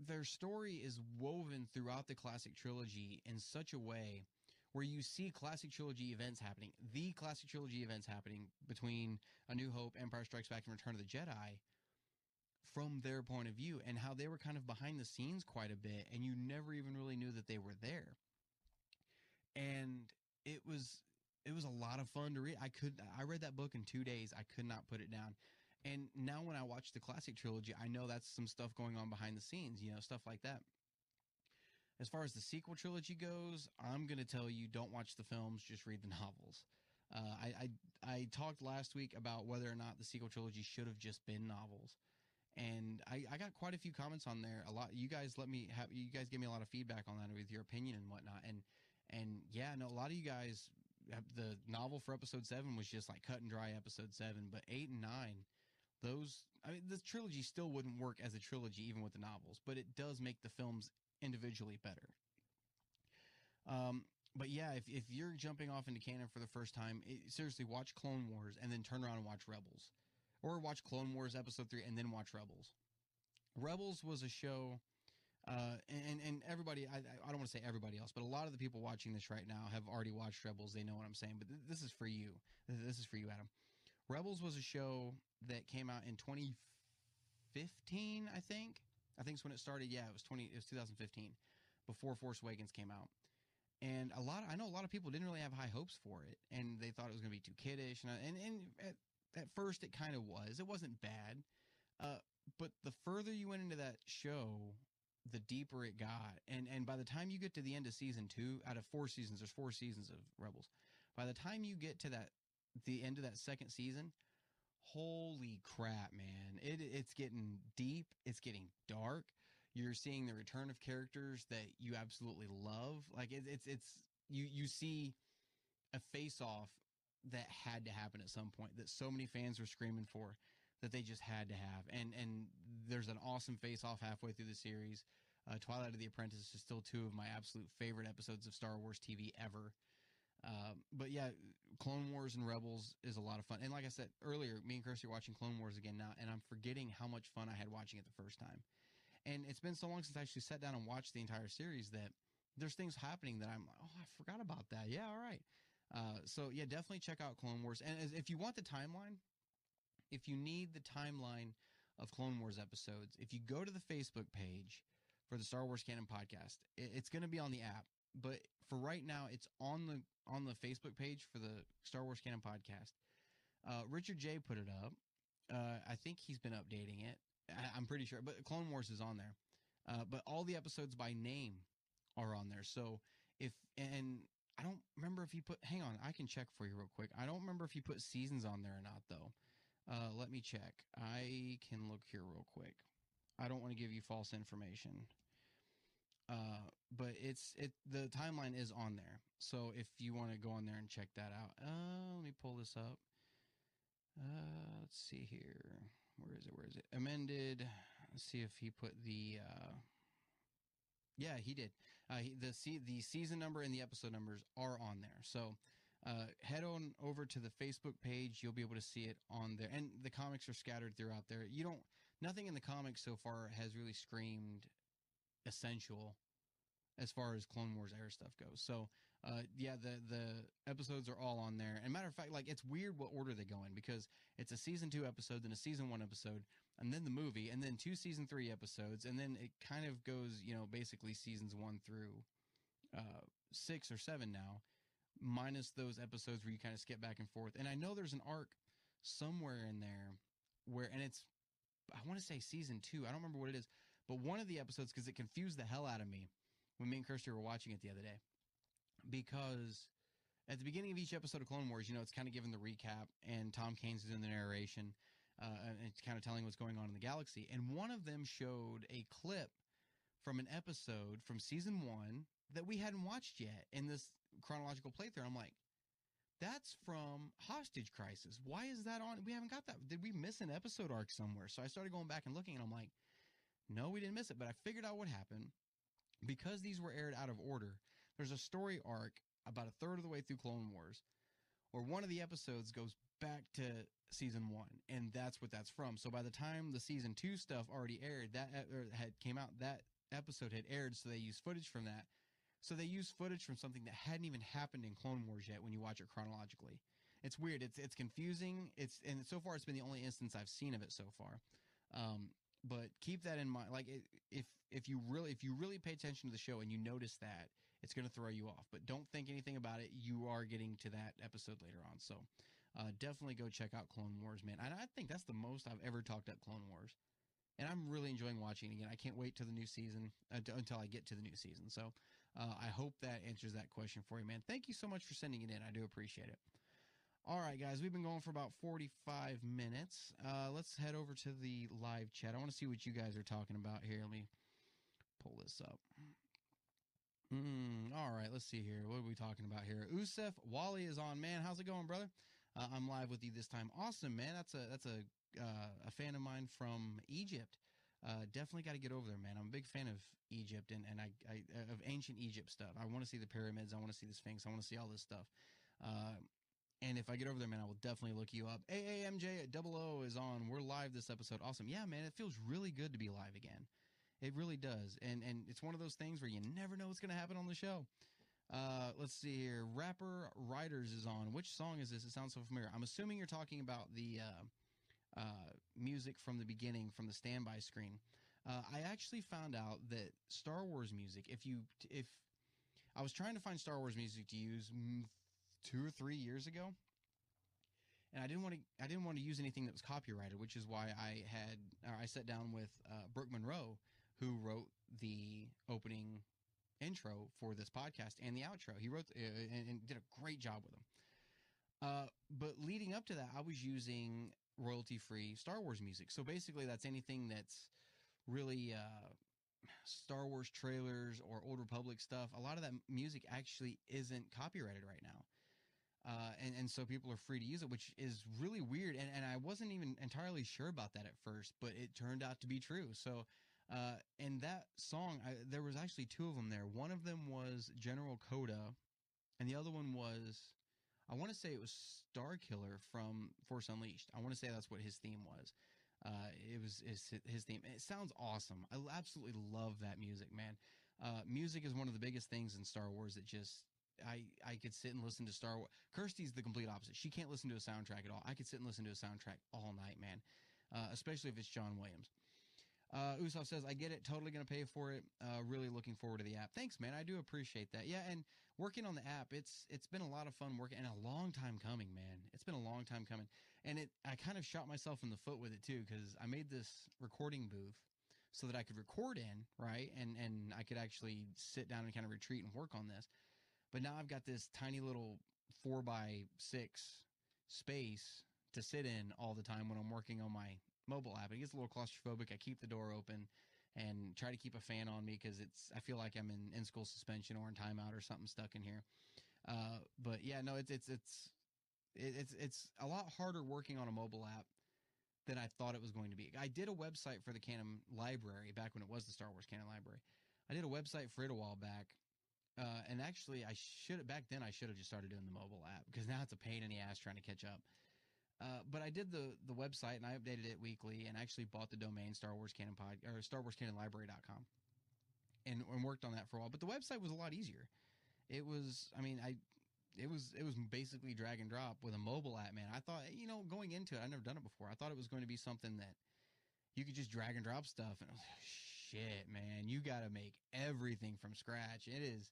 their story is woven throughout the classic trilogy in such a way where you see classic trilogy events happening, the classic trilogy events happening between A New Hope, Empire Strikes Back, and Return of the Jedi from their point of view and how they were kind of behind the scenes quite a bit and you never even really knew that they were there. And it was it was a lot of fun to read. I could I read that book in 2 days. I could not put it down. And now when I watch the classic trilogy, I know that's some stuff going on behind the scenes, you know, stuff like that. As far as the sequel trilogy goes, I'm going to tell you don't watch the films, just read the novels. Uh, I, I I talked last week about whether or not the sequel trilogy should have just been novels, and I, I got quite a few comments on there. A lot you guys let me have you guys gave me a lot of feedback on that with your opinion and whatnot. And and yeah, no, a lot of you guys the novel for episode seven was just like cut and dry episode seven, but eight and nine, those I mean the trilogy still wouldn't work as a trilogy even with the novels, but it does make the films individually better. Um, but yeah, if if you're jumping off into canon for the first time, it, seriously watch Clone Wars and then turn around and watch Rebels, or watch Clone Wars episode three and then watch Rebels. Rebels was a show, uh, and and everybody, I I don't want to say everybody else, but a lot of the people watching this right now have already watched Rebels. They know what I'm saying, but th- this is for you. This is for you, Adam. Rebels was a show that came out in 2015, I think. I think it's when it started. Yeah, it was 20. It was 2015, before Force Awakens came out and a lot I know a lot of people didn't really have high hopes for it and they thought it was going to be too kiddish and and, and at, at first it kind of was it wasn't bad uh, but the further you went into that show the deeper it got and and by the time you get to the end of season 2 out of 4 seasons there's 4 seasons of Rebels by the time you get to that the end of that second season holy crap man it it's getting deep it's getting dark you're seeing the return of characters that you absolutely love. Like it, it's it's you you see a face off that had to happen at some point that so many fans were screaming for that they just had to have. And and there's an awesome face off halfway through the series. Uh, Twilight of the Apprentice is still two of my absolute favorite episodes of Star Wars TV ever. Um, but yeah, Clone Wars and Rebels is a lot of fun. And like I said earlier, me and Kirsty are watching Clone Wars again now, and I'm forgetting how much fun I had watching it the first time. And it's been so long since I actually sat down and watched the entire series that there's things happening that I'm like, oh, I forgot about that. Yeah, all right. Uh, so yeah, definitely check out Clone Wars. And if you want the timeline, if you need the timeline of Clone Wars episodes, if you go to the Facebook page for the Star Wars Canon podcast, it's going to be on the app. But for right now, it's on the on the Facebook page for the Star Wars Canon podcast. Uh, Richard J put it up. Uh, I think he's been updating it. I, am pretty sure, but Clone Wars is on there. Uh, but all the episodes by name are on there. So if and I don't remember if he put. Hang on, I can check for you real quick. I don't remember if he put seasons on there or not, though. Uh, let me check. I can look here real quick. I don't want to give you false information. Uh, but it's it the timeline is on there. So if you want to go on there and check that out, uh, let me pull this up. Uh, let's see here where is it? Where is it? Amended. Let's see if he put the. Uh, yeah, he did. Uh, he, the the season number and the episode numbers are on there. So uh, head on over to the Facebook page. You'll be able to see it on there, and the comics are scattered throughout there. You don't. Nothing in the comics so far has really screamed essential as far as Clone Wars era stuff goes. So uh, yeah, the the episodes are all on there. And matter of fact, like it's weird what order they go in because it's a season two episode, then a season one episode, and then the movie, and then two season three episodes, and then it kind of goes, you know, basically seasons one through uh, six or seven now, minus those episodes where you kind of skip back and forth. And I know there's an arc somewhere in there where, and it's, I want to say season two. I don't remember what it is, but one of the episodes because it confused the hell out of me when me and Kirsty were watching it the other day because at the beginning of each episode of Clone Wars, you know, it's kind of given the recap, and Tom Kane's doing the narration, uh, and it's kind of telling what's going on in the galaxy. And one of them showed a clip from an episode from season one that we hadn't watched yet in this chronological playthrough. I'm like, that's from Hostage Crisis. Why is that on? We haven't got that. Did we miss an episode arc somewhere? So I started going back and looking, and I'm like, no, we didn't miss it. But I figured out what happened because these were aired out of order there's a story arc about a third of the way through Clone Wars where one of the episodes goes back to season one, and that's what that's from. So by the time the season two stuff already aired, that had came out, that episode had aired, so they used footage from that. So they used footage from something that hadn't even happened in Clone Wars yet when you watch it chronologically. It's weird. It's it's confusing. It's and so far it's been the only instance I've seen of it so far. Um, but keep that in mind. Like if if you really if you really pay attention to the show and you notice that, it's going to throw you off. But don't think anything about it. You are getting to that episode later on. So uh, definitely go check out Clone Wars, man. And I think that's the most I've ever talked up Clone Wars. And I'm really enjoying watching it again. I can't wait till the new season uh, until I get to the new season. So uh, I hope that answers that question for you, man. Thank you so much for sending it in. I do appreciate it. All right, guys, we've been going for about 45 minutes. Uh, let's head over to the live chat. I want to see what you guys are talking about here. Let me pull this up. Mm, all right, let's see here. What are we talking about here? Usef Wally is on. Man, how's it going, brother? Uh, I'm live with you this time. Awesome, man. That's a that's a uh, a fan of mine from Egypt. Uh, definitely got to get over there, man. I'm a big fan of Egypt and and I, I of ancient Egypt stuff. I want to see the pyramids. I want to see the Sphinx. I want to see all this stuff. Uh, and if I get over there, man, I will definitely look you up. AAMJ at Double O is on. We're live this episode. Awesome. Yeah, man, it feels really good to be live again. It really does. And and it's one of those things where you never know what's going to happen on the show. Uh, let's see here. Rapper Riders is on. Which song is this? It sounds so familiar. I'm assuming you're talking about the uh, uh, music from the beginning, from the standby screen. Uh, I actually found out that Star Wars music, if you, if I was trying to find Star Wars music to use mm, two or three years ago, and I didn't want to, I didn't want to use anything that was copyrighted, which is why I had, I sat down with uh, Brooke Monroe, who wrote the opening intro for this podcast and the outro. He wrote uh, and, and did a great job with them. Uh, but leading up to that, I was using royalty free Star Wars music. So basically, that's anything that's really uh, Star Wars trailers or Old Republic stuff. A lot of that music actually isn't copyrighted right now. Uh, and, and so people are free to use it, which is really weird. And, and I wasn't even entirely sure about that at first, but it turned out to be true. So, uh, and that song, I, there was actually two of them there. One of them was General Kota, and the other one was, I want to say it was Star Killer from Force Unleashed. I want to say that's what his theme was. Uh, it was his, his theme. It sounds awesome. I absolutely love that music, man. Uh, music is one of the biggest things in Star Wars that just I I could sit and listen to Star Wars. Kirsty's the complete opposite. She can't listen to a soundtrack at all. I could sit and listen to a soundtrack all night, man. Uh, especially if it's John Williams. Uh, Usof says, I get it. Totally going to pay for it. Uh, really looking forward to the app. Thanks, man. I do appreciate that. Yeah. And working on the app, it's, it's been a lot of fun working and a long time coming, man. It's been a long time coming. And it, I kind of shot myself in the foot with it too, because I made this recording booth so that I could record in, right? And, and I could actually sit down and kind of retreat and work on this. But now I've got this tiny little four by six space to sit in all the time when I'm working on my mobile app. It gets a little claustrophobic. I keep the door open and try to keep a fan on me because it's I feel like I'm in in school suspension or in timeout or something stuck in here. Uh, but yeah, no, it's it's it's it's it's a lot harder working on a mobile app than I thought it was going to be. I did a website for the Canon library back when it was the Star Wars Canon library. I did a website for it a while back. Uh, and actually, I should back then I should have just started doing the mobile app because now it's a pain in the ass trying to catch up. Uh, but I did the the website and I updated it weekly and actually bought the domain Star Wars Canon Pod or Star Wars Canon Library.com and and worked on that for a while. But the website was a lot easier. It was, I mean, I it was it was basically drag and drop with a mobile app. Man, I thought you know going into it, I'd never done it before. I thought it was going to be something that you could just drag and drop stuff, and I was like, shit, man, you got to make everything from scratch. It is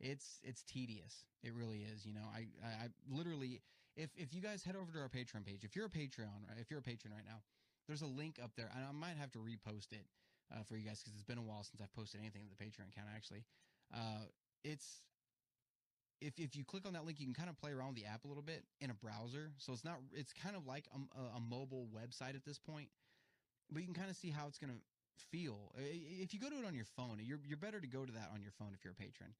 it's it's tedious. It really is. You know, I, I I literally if if you guys head over to our Patreon page, if you're a Patreon, right, if you're a patron right now, there's a link up there, and I might have to repost it uh, for you guys because it's been a while since I've posted anything to the Patreon account. Actually, uh, it's if if you click on that link, you can kind of play around with the app a little bit in a browser. So it's not it's kind of like a, a mobile website at this point, but you can kind of see how it's going to feel. If you go to it on your phone, you're you're better to go to that on your phone if you're a patron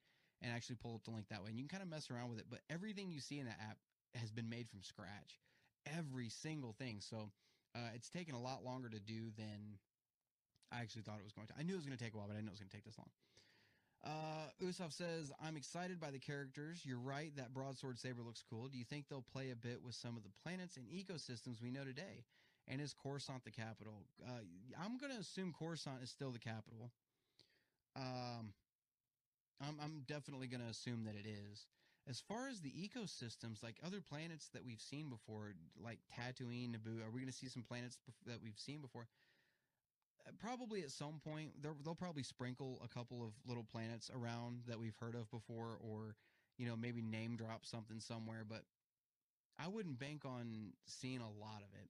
and actually pull up the link that way. And you can kind of mess around with it, but everything you see in that app has been made from scratch. Every single thing. So uh, it's taken a lot longer to do than I actually thought it was going to. I knew it was going to take a while, but I didn't know it was going to take this long. Uh, says, I'm excited by the characters. You're right, that broadsword saber looks cool. Do you think they'll play a bit with some of the planets and ecosystems we know today? And is Coruscant the capital? Uh, I'm going to assume Coruscant is still the capital. Um, I'm, I'm definitely going to assume that it is. As far as the ecosystems, like other planets that we've seen before, like Tatooine, Naboo, are we going to see some planets bef- that we've seen before? Uh, Probably at some point, they'll, they'll probably sprinkle a couple of little planets around that we've heard of before, or you know maybe name drop something somewhere. But I wouldn't bank on seeing a lot of it.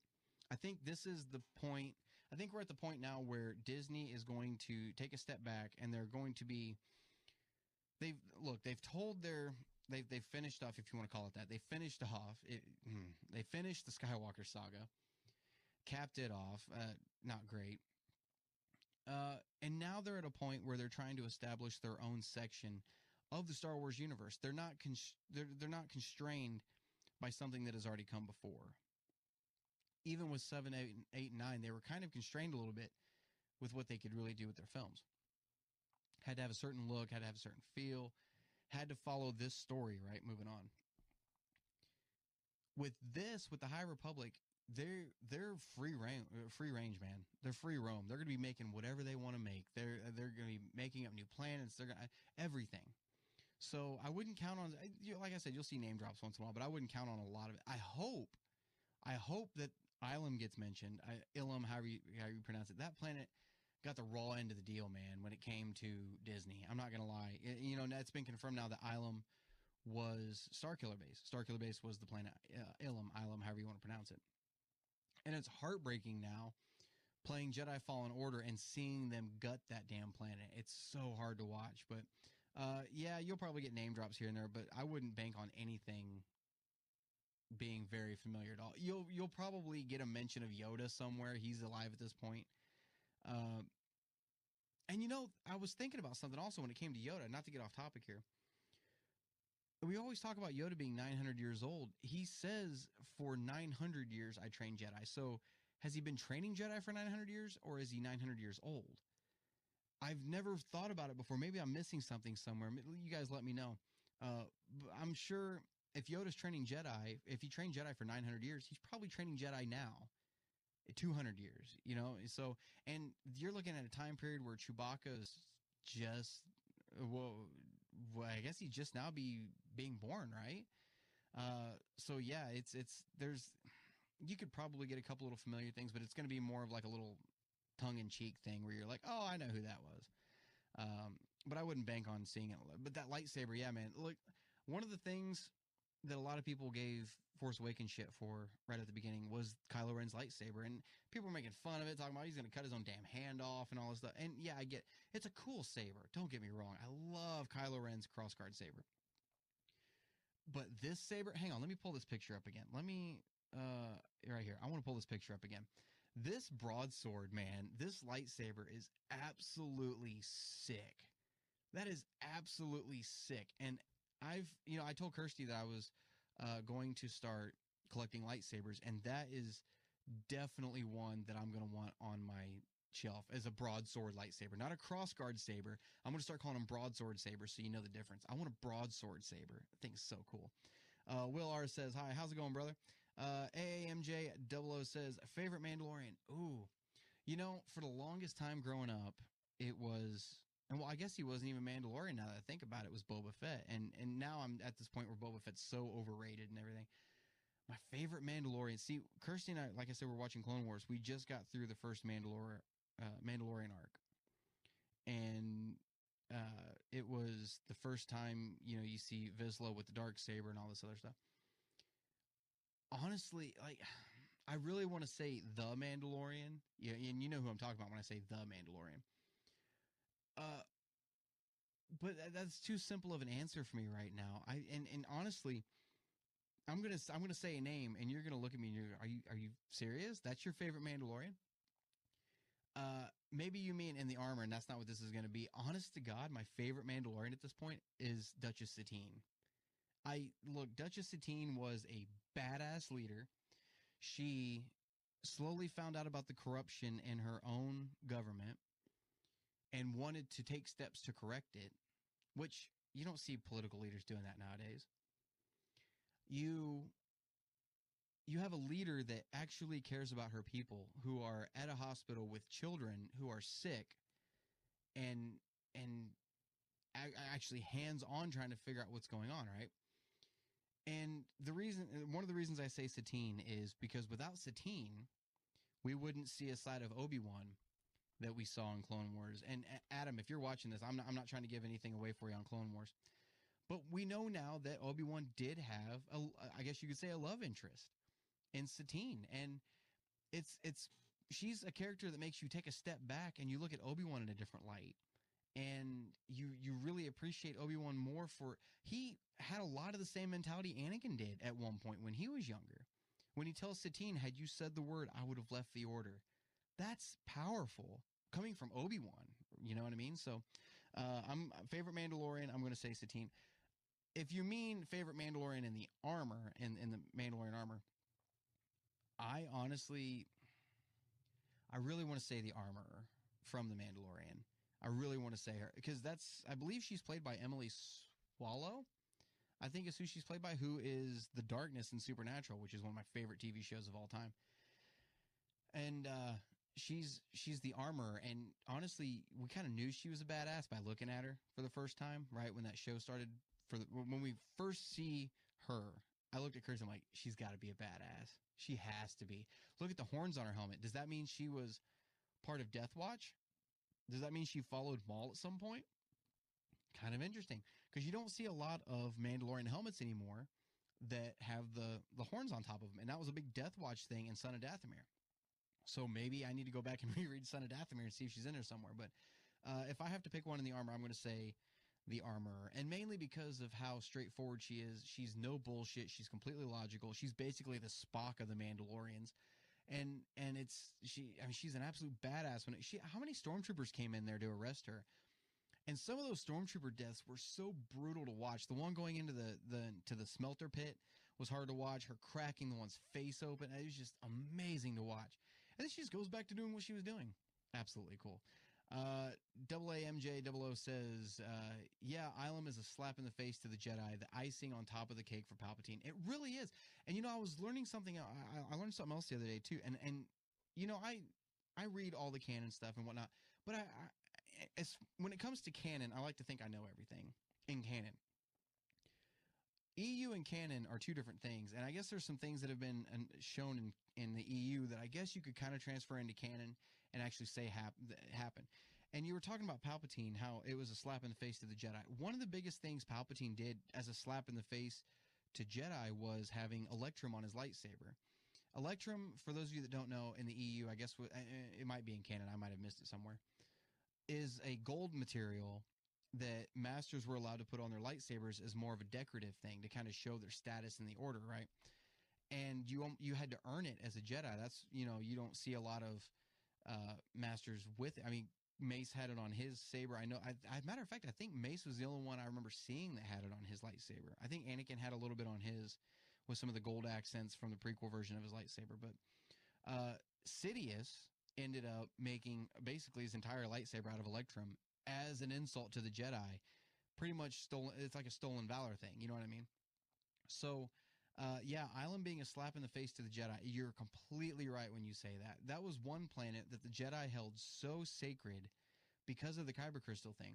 I think this is the point. I think we're at the point now where Disney is going to take a step back and they're going to be. They've look. They've told their. They've they've finished off, if you want to call it that. They finished off. It, hmm, they finished the Skywalker saga, capped it off. Uh, not great. Uh, and now they're at a point where they're trying to establish their own section of the Star Wars universe. They're not cons- they're they're not constrained by something that has already come before. Even with seven, eight, and eight, and nine, they were kind of constrained a little bit with what they could really do with their films. Had to have a certain look, had to have a certain feel, had to follow this story, right? Moving on. With this, with the High Republic, they're they're free range, uh, free range, man. They're free roam. They're going to be making whatever they want to make. They're uh, they're going to be making up new planets. They're going everything. So I wouldn't count on, like I said, you'll see name drops once in a while, but I wouldn't count on a lot of it. I hope, I hope that Ilum gets mentioned. I, Ilum, however you, you pronounce it, that planet got the raw end of the deal, man. When it came to Disney, I'm not gonna lie. It- you know, it's been confirmed now that Ilum was Starkiller Base. Starkiller Base was the planet uh, Ilum, Ilum, however you want to pronounce it. And it's heartbreaking now playing Jedi Fallen Order and seeing them gut that damn planet. It's so hard to watch, but uh, yeah, you'll probably get name drops here and there, but I wouldn't bank on anything being very familiar at all. You'll you'll probably get a mention of Yoda somewhere. He's alive at this point. Uh, and you know, I was thinking about something also when it came to Yoda. Not to get off topic here. We always talk about Yoda being 900 years old. He says for 900 years I trained Jedi. So has he been training Jedi for 900 years, or is he 900 years old? I've never thought about it before. Maybe I'm missing something somewhere. You guys let me know. Uh, I'm sure if Yoda's training Jedi, if he trained Jedi for 900 years, he's probably training Jedi now. 200 years, you know? So, and you're looking at a time period where Chewbacca is just, well, well, I guess he'd just now be being born, right? Uh, so yeah, it's, it's, there's, you could probably get a couple little familiar things, but it's going to be more of like a little tongue in cheek thing where you're like, oh, I know who that was. Um, but I wouldn't bank on seeing it. But that lightsaber, yeah, man. Look, one of the things that a lot of people gave Force Awakens shit for right at the beginning was Kylo Ren's lightsaber, and people were making fun of it, talking about he's going to cut his own damn hand off and all this stuff. And yeah, I get it's a cool saber. Don't get me wrong. I love Kylo Ren's crossguard saber. But this saber, hang on, let me pull this picture up again. Let me uh right here. I want to pull this picture up again. This broadsword, man, this lightsaber is absolutely sick. That is absolutely sick. And I've, you know, I told Kirsty that I was uh, going to start collecting lightsabers, and that is definitely one that I'm going to want on my shelf as a broadsword lightsaber, not a crossguard saber. I'm going to start calling them broadsword sabers so you know the difference. I want a broadsword saber. I think it's so cool. Uh, Will R says, Hi, how's it going, brother? Uh, AAMJ 00 says, Favorite Mandalorian? Ooh, you know, for the longest time growing up, it was and well, I guess he wasn't even Mandalorian. Now that I think about it, was Boba Fett, and and now I'm at this point where Boba Fett's so overrated and everything. My favorite Mandalorian. See, Kirsty and I, like I said, we're watching Clone Wars. We just got through the first Mandalor, uh, Mandalorian arc, and uh, it was the first time you know you see Vizsla with the dark saber and all this other stuff. Honestly, like. I really want to say the Mandalorian, yeah, and you know who I'm talking about when I say the Mandalorian. Uh, but that's too simple of an answer for me right now. I and and honestly, I'm gonna I'm gonna say a name, and you're gonna look at me and you're are you are you serious? That's your favorite Mandalorian? Uh, maybe you mean in the armor, and that's not what this is gonna be. Honest to God, my favorite Mandalorian at this point is Duchess Satine. I look, Duchess Satine was a badass leader. She slowly found out about the corruption in her own government and wanted to take steps to correct it which you don't see political leaders doing that nowadays. You you have a leader that actually cares about her people who are at a hospital with children who are sick and and actually hands on trying to figure out what's going on, right? And the reason, one of the reasons I say Satine is because without Satine, we wouldn't see a side of Obi Wan that we saw in Clone Wars. And Adam, if you're watching this, I'm not, I'm not trying to give anything away for you on Clone Wars, but we know now that Obi Wan did have, a, I guess you could say, a love interest in Satine, and it's it's she's a character that makes you take a step back and you look at Obi Wan in a different light and you you really appreciate Obi-Wan more for he had a lot of the same mentality Anakin did at one point when he was younger. When he tells Satine, had you said the word, I would have left the order. That's powerful coming from Obi-Wan. You know what I mean? So, uh, I'm favorite Mandalorian. I'm going to say Satine. If you mean favorite Mandalorian in the armor, in, in the Mandalorian armor, I honestly, I really want to say the Armorer from the Mandalorian. I really want to say her because that's I believe she's played by Emily Swallow. I think is who she's played by, who is the darkness in Supernatural, which is one of my favorite TV shows of all time. And uh, she's she's the Armorer, and honestly, we kind of knew she was a badass by looking at her for the first time, right when that show started. For the, when we first see her, I looked at Chris. I'm like, she's got to be a badass. She has to be. Look at the horns on her helmet. Does that mean she was part of Death Watch? Does that mean she followed Maul at some point? Kind of interesting because you don't see a lot of Mandalorian helmets anymore that have the the horns on top of them, and that was a big Death Watch thing in Son of Dathomir. So maybe I need to go back and reread Son of Dathomir and see if she's in there somewhere. But uh, if I have to pick one in the armor, I'm going to say the Armorer, and mainly because of how straightforward she is. She's no bullshit. She's completely logical. She's basically the Spock of the Mandalorians and and it's she I mean she's an absolute badass when she how many stormtroopers came in there to arrest her and some of those stormtrooper deaths were so brutal to watch the one going into the the to the smelter pit was hard to watch her cracking the one's face open it was just amazing to watch and then she just goes back to doing what she was doing absolutely cool uh, double AMJ double O says, uh, yeah, Ilum is a slap in the face to the Jedi, the icing on top of the cake for Palpatine. It really is. And you know, I was learning something. I, I learned something else the other day too. And and you know, I I read all the canon stuff and whatnot, but I, I as when it comes to canon, I like to think I know everything in canon. EU and canon are two different things, and I guess there's some things that have been shown in in the EU that I guess you could kind of transfer into canon and actually say hap- happen. And you were talking about Palpatine, how it was a slap in the face to the Jedi. One of the biggest things Palpatine did as a slap in the face to Jedi was having Electrum on his lightsaber. Electrum, for those of you that don't know, in the EU, I guess eh, eh, it might be in canon. I might have missed it somewhere. Is a gold material that masters were allowed to put on their lightsabers as more of a decorative thing to kind of show their status in the order, right? And you you had to earn it as a Jedi. That's you know you don't see a lot of uh, masters with it. I mean, Mace had it on his saber. I know. I, I, matter of fact, I think Mace was the only one I remember seeing that had it on his lightsaber. I think Anakin had a little bit on his with some of the gold accents from the prequel version of his lightsaber. But uh, Sidious ended up making basically his entire lightsaber out of Electrum as an insult to the Jedi. Pretty much stolen. It's like a stolen valor thing. You know what I mean? So. Uh, yeah, Ilum being a slap in the face to the Jedi. You're completely right when you say that. That was one planet that the Jedi held so sacred because of the Kyber crystal thing,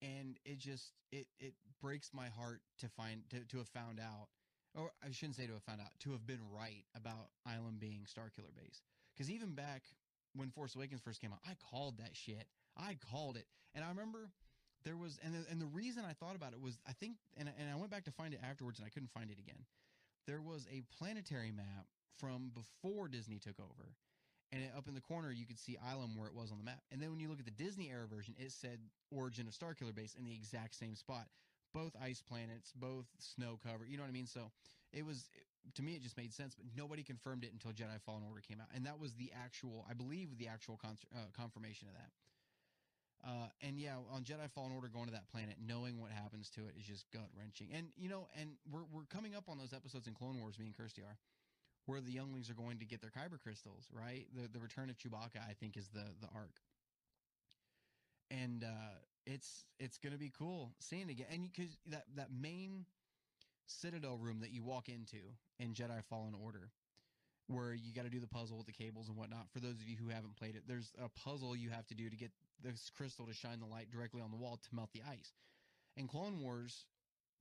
and it just it it breaks my heart to find to, to have found out, or I shouldn't say to have found out, to have been right about Ilum being Starkiller Base. Because even back when Force Awakens first came out, I called that shit. I called it, and I remember there was and the, and the reason I thought about it was I think and and I went back to find it afterwards and I couldn't find it again. There was a planetary map from before Disney took over. And up in the corner, you could see Ilum where it was on the map. And then when you look at the Disney era version, it said origin of Starkiller Base in the exact same spot. Both ice planets, both snow cover. You know what I mean? So it was, to me, it just made sense, but nobody confirmed it until Jedi Fallen Order came out. And that was the actual, I believe, the actual con- uh, confirmation of that. Uh, and yeah, on Jedi Fallen Order, going to that planet, knowing what happens to it is just gut wrenching. And you know, and we're we're coming up on those episodes in Clone Wars, me and Kirsty are, where the younglings are going to get their Kyber crystals, right? The the return of Chewbacca, I think, is the the arc. And uh, it's it's gonna be cool seeing it again, and because that that main citadel room that you walk into in Jedi Fallen Order, where you got to do the puzzle with the cables and whatnot. For those of you who haven't played it, there's a puzzle you have to do to get this crystal to shine the light directly on the wall to melt the ice. In Clone Wars,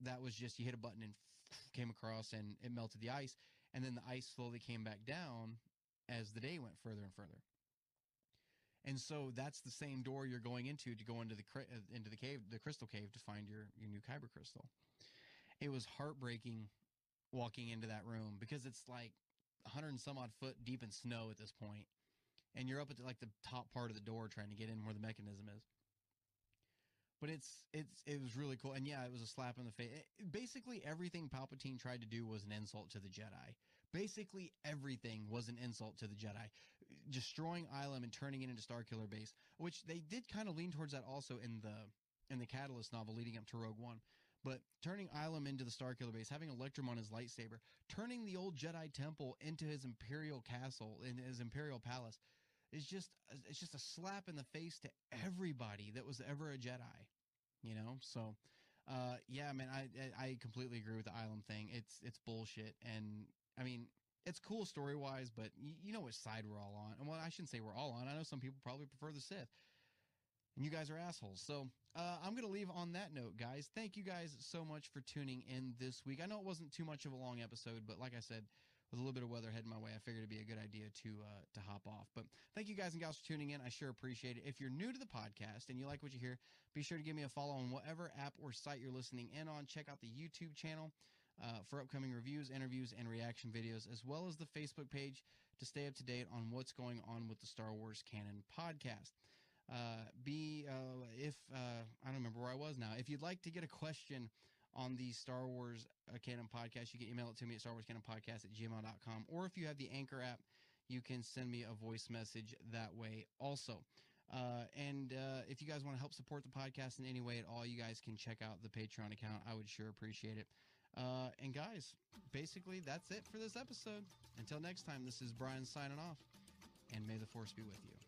that was just you hit a button and came across and it melted the ice, and then the ice slowly came back down as the day went further and further. And so that's the same door you're going into to go into the uh, into the cave, the crystal cave, to find your your new kyber crystal. It was heartbreaking walking into that room because it's like 100 and some odd foot deep in snow at this point, and you're up at the, like the top part of the door trying to get in where the mechanism is. But it's it's it was really cool, and yeah, it was a slap in the face. It- basically, everything Palpatine tried to do was an insult to the Jedi. Basically, everything was an insult to the Jedi. Destroying Ilum and turning it into Starkiller Base, which they did kind of lean towards that also in the in the Catalyst novel leading up to Rogue One. But turning Ilum into the Starkiller Base, having Electrum on his lightsaber, turning the old Jedi Temple into his Imperial castle in his Imperial palace, is just it's just a slap in the face to everybody that was ever a Jedi, you know. So, uh, yeah, man, I I I completely agree with the Ilum thing. It's it's bullshit, and I mean it's cool story wise, but you know which side we're all on. And well, I shouldn't say we're all on. I know some people probably prefer the Sith. And you guys are assholes. So uh, I'm going to leave on that note, guys. Thank you guys so much for tuning in this week. I know it wasn't too much of a long episode, but like I said, with a little bit of weather heading my way, I figured it'd be a good idea to uh, to hop off. But thank you guys and gals for tuning in. I sure appreciate it. If you're new to the podcast and you like what you hear, be sure to give me a follow on whatever app or site you're listening in on. Check out the YouTube channel uh, for upcoming reviews, interviews, and reaction videos, as well as the Facebook page to stay up to date on what's going on with the Star Wars Canon podcast. Uh, be uh, if uh, I don't remember where I was now. If you'd like to get a question on the Star Wars uh, Canon podcast, you can email it to me at Star Wars Canon Podcast at gmail.com. Or if you have the Anchor app, you can send me a voice message that way also. Uh, and uh, if you guys want to help support the podcast in any way at all, you guys can check out the Patreon account. I would sure appreciate it. Uh, and guys, basically, that's it for this episode. Until next time, this is Brian signing off, and may the Force be with you.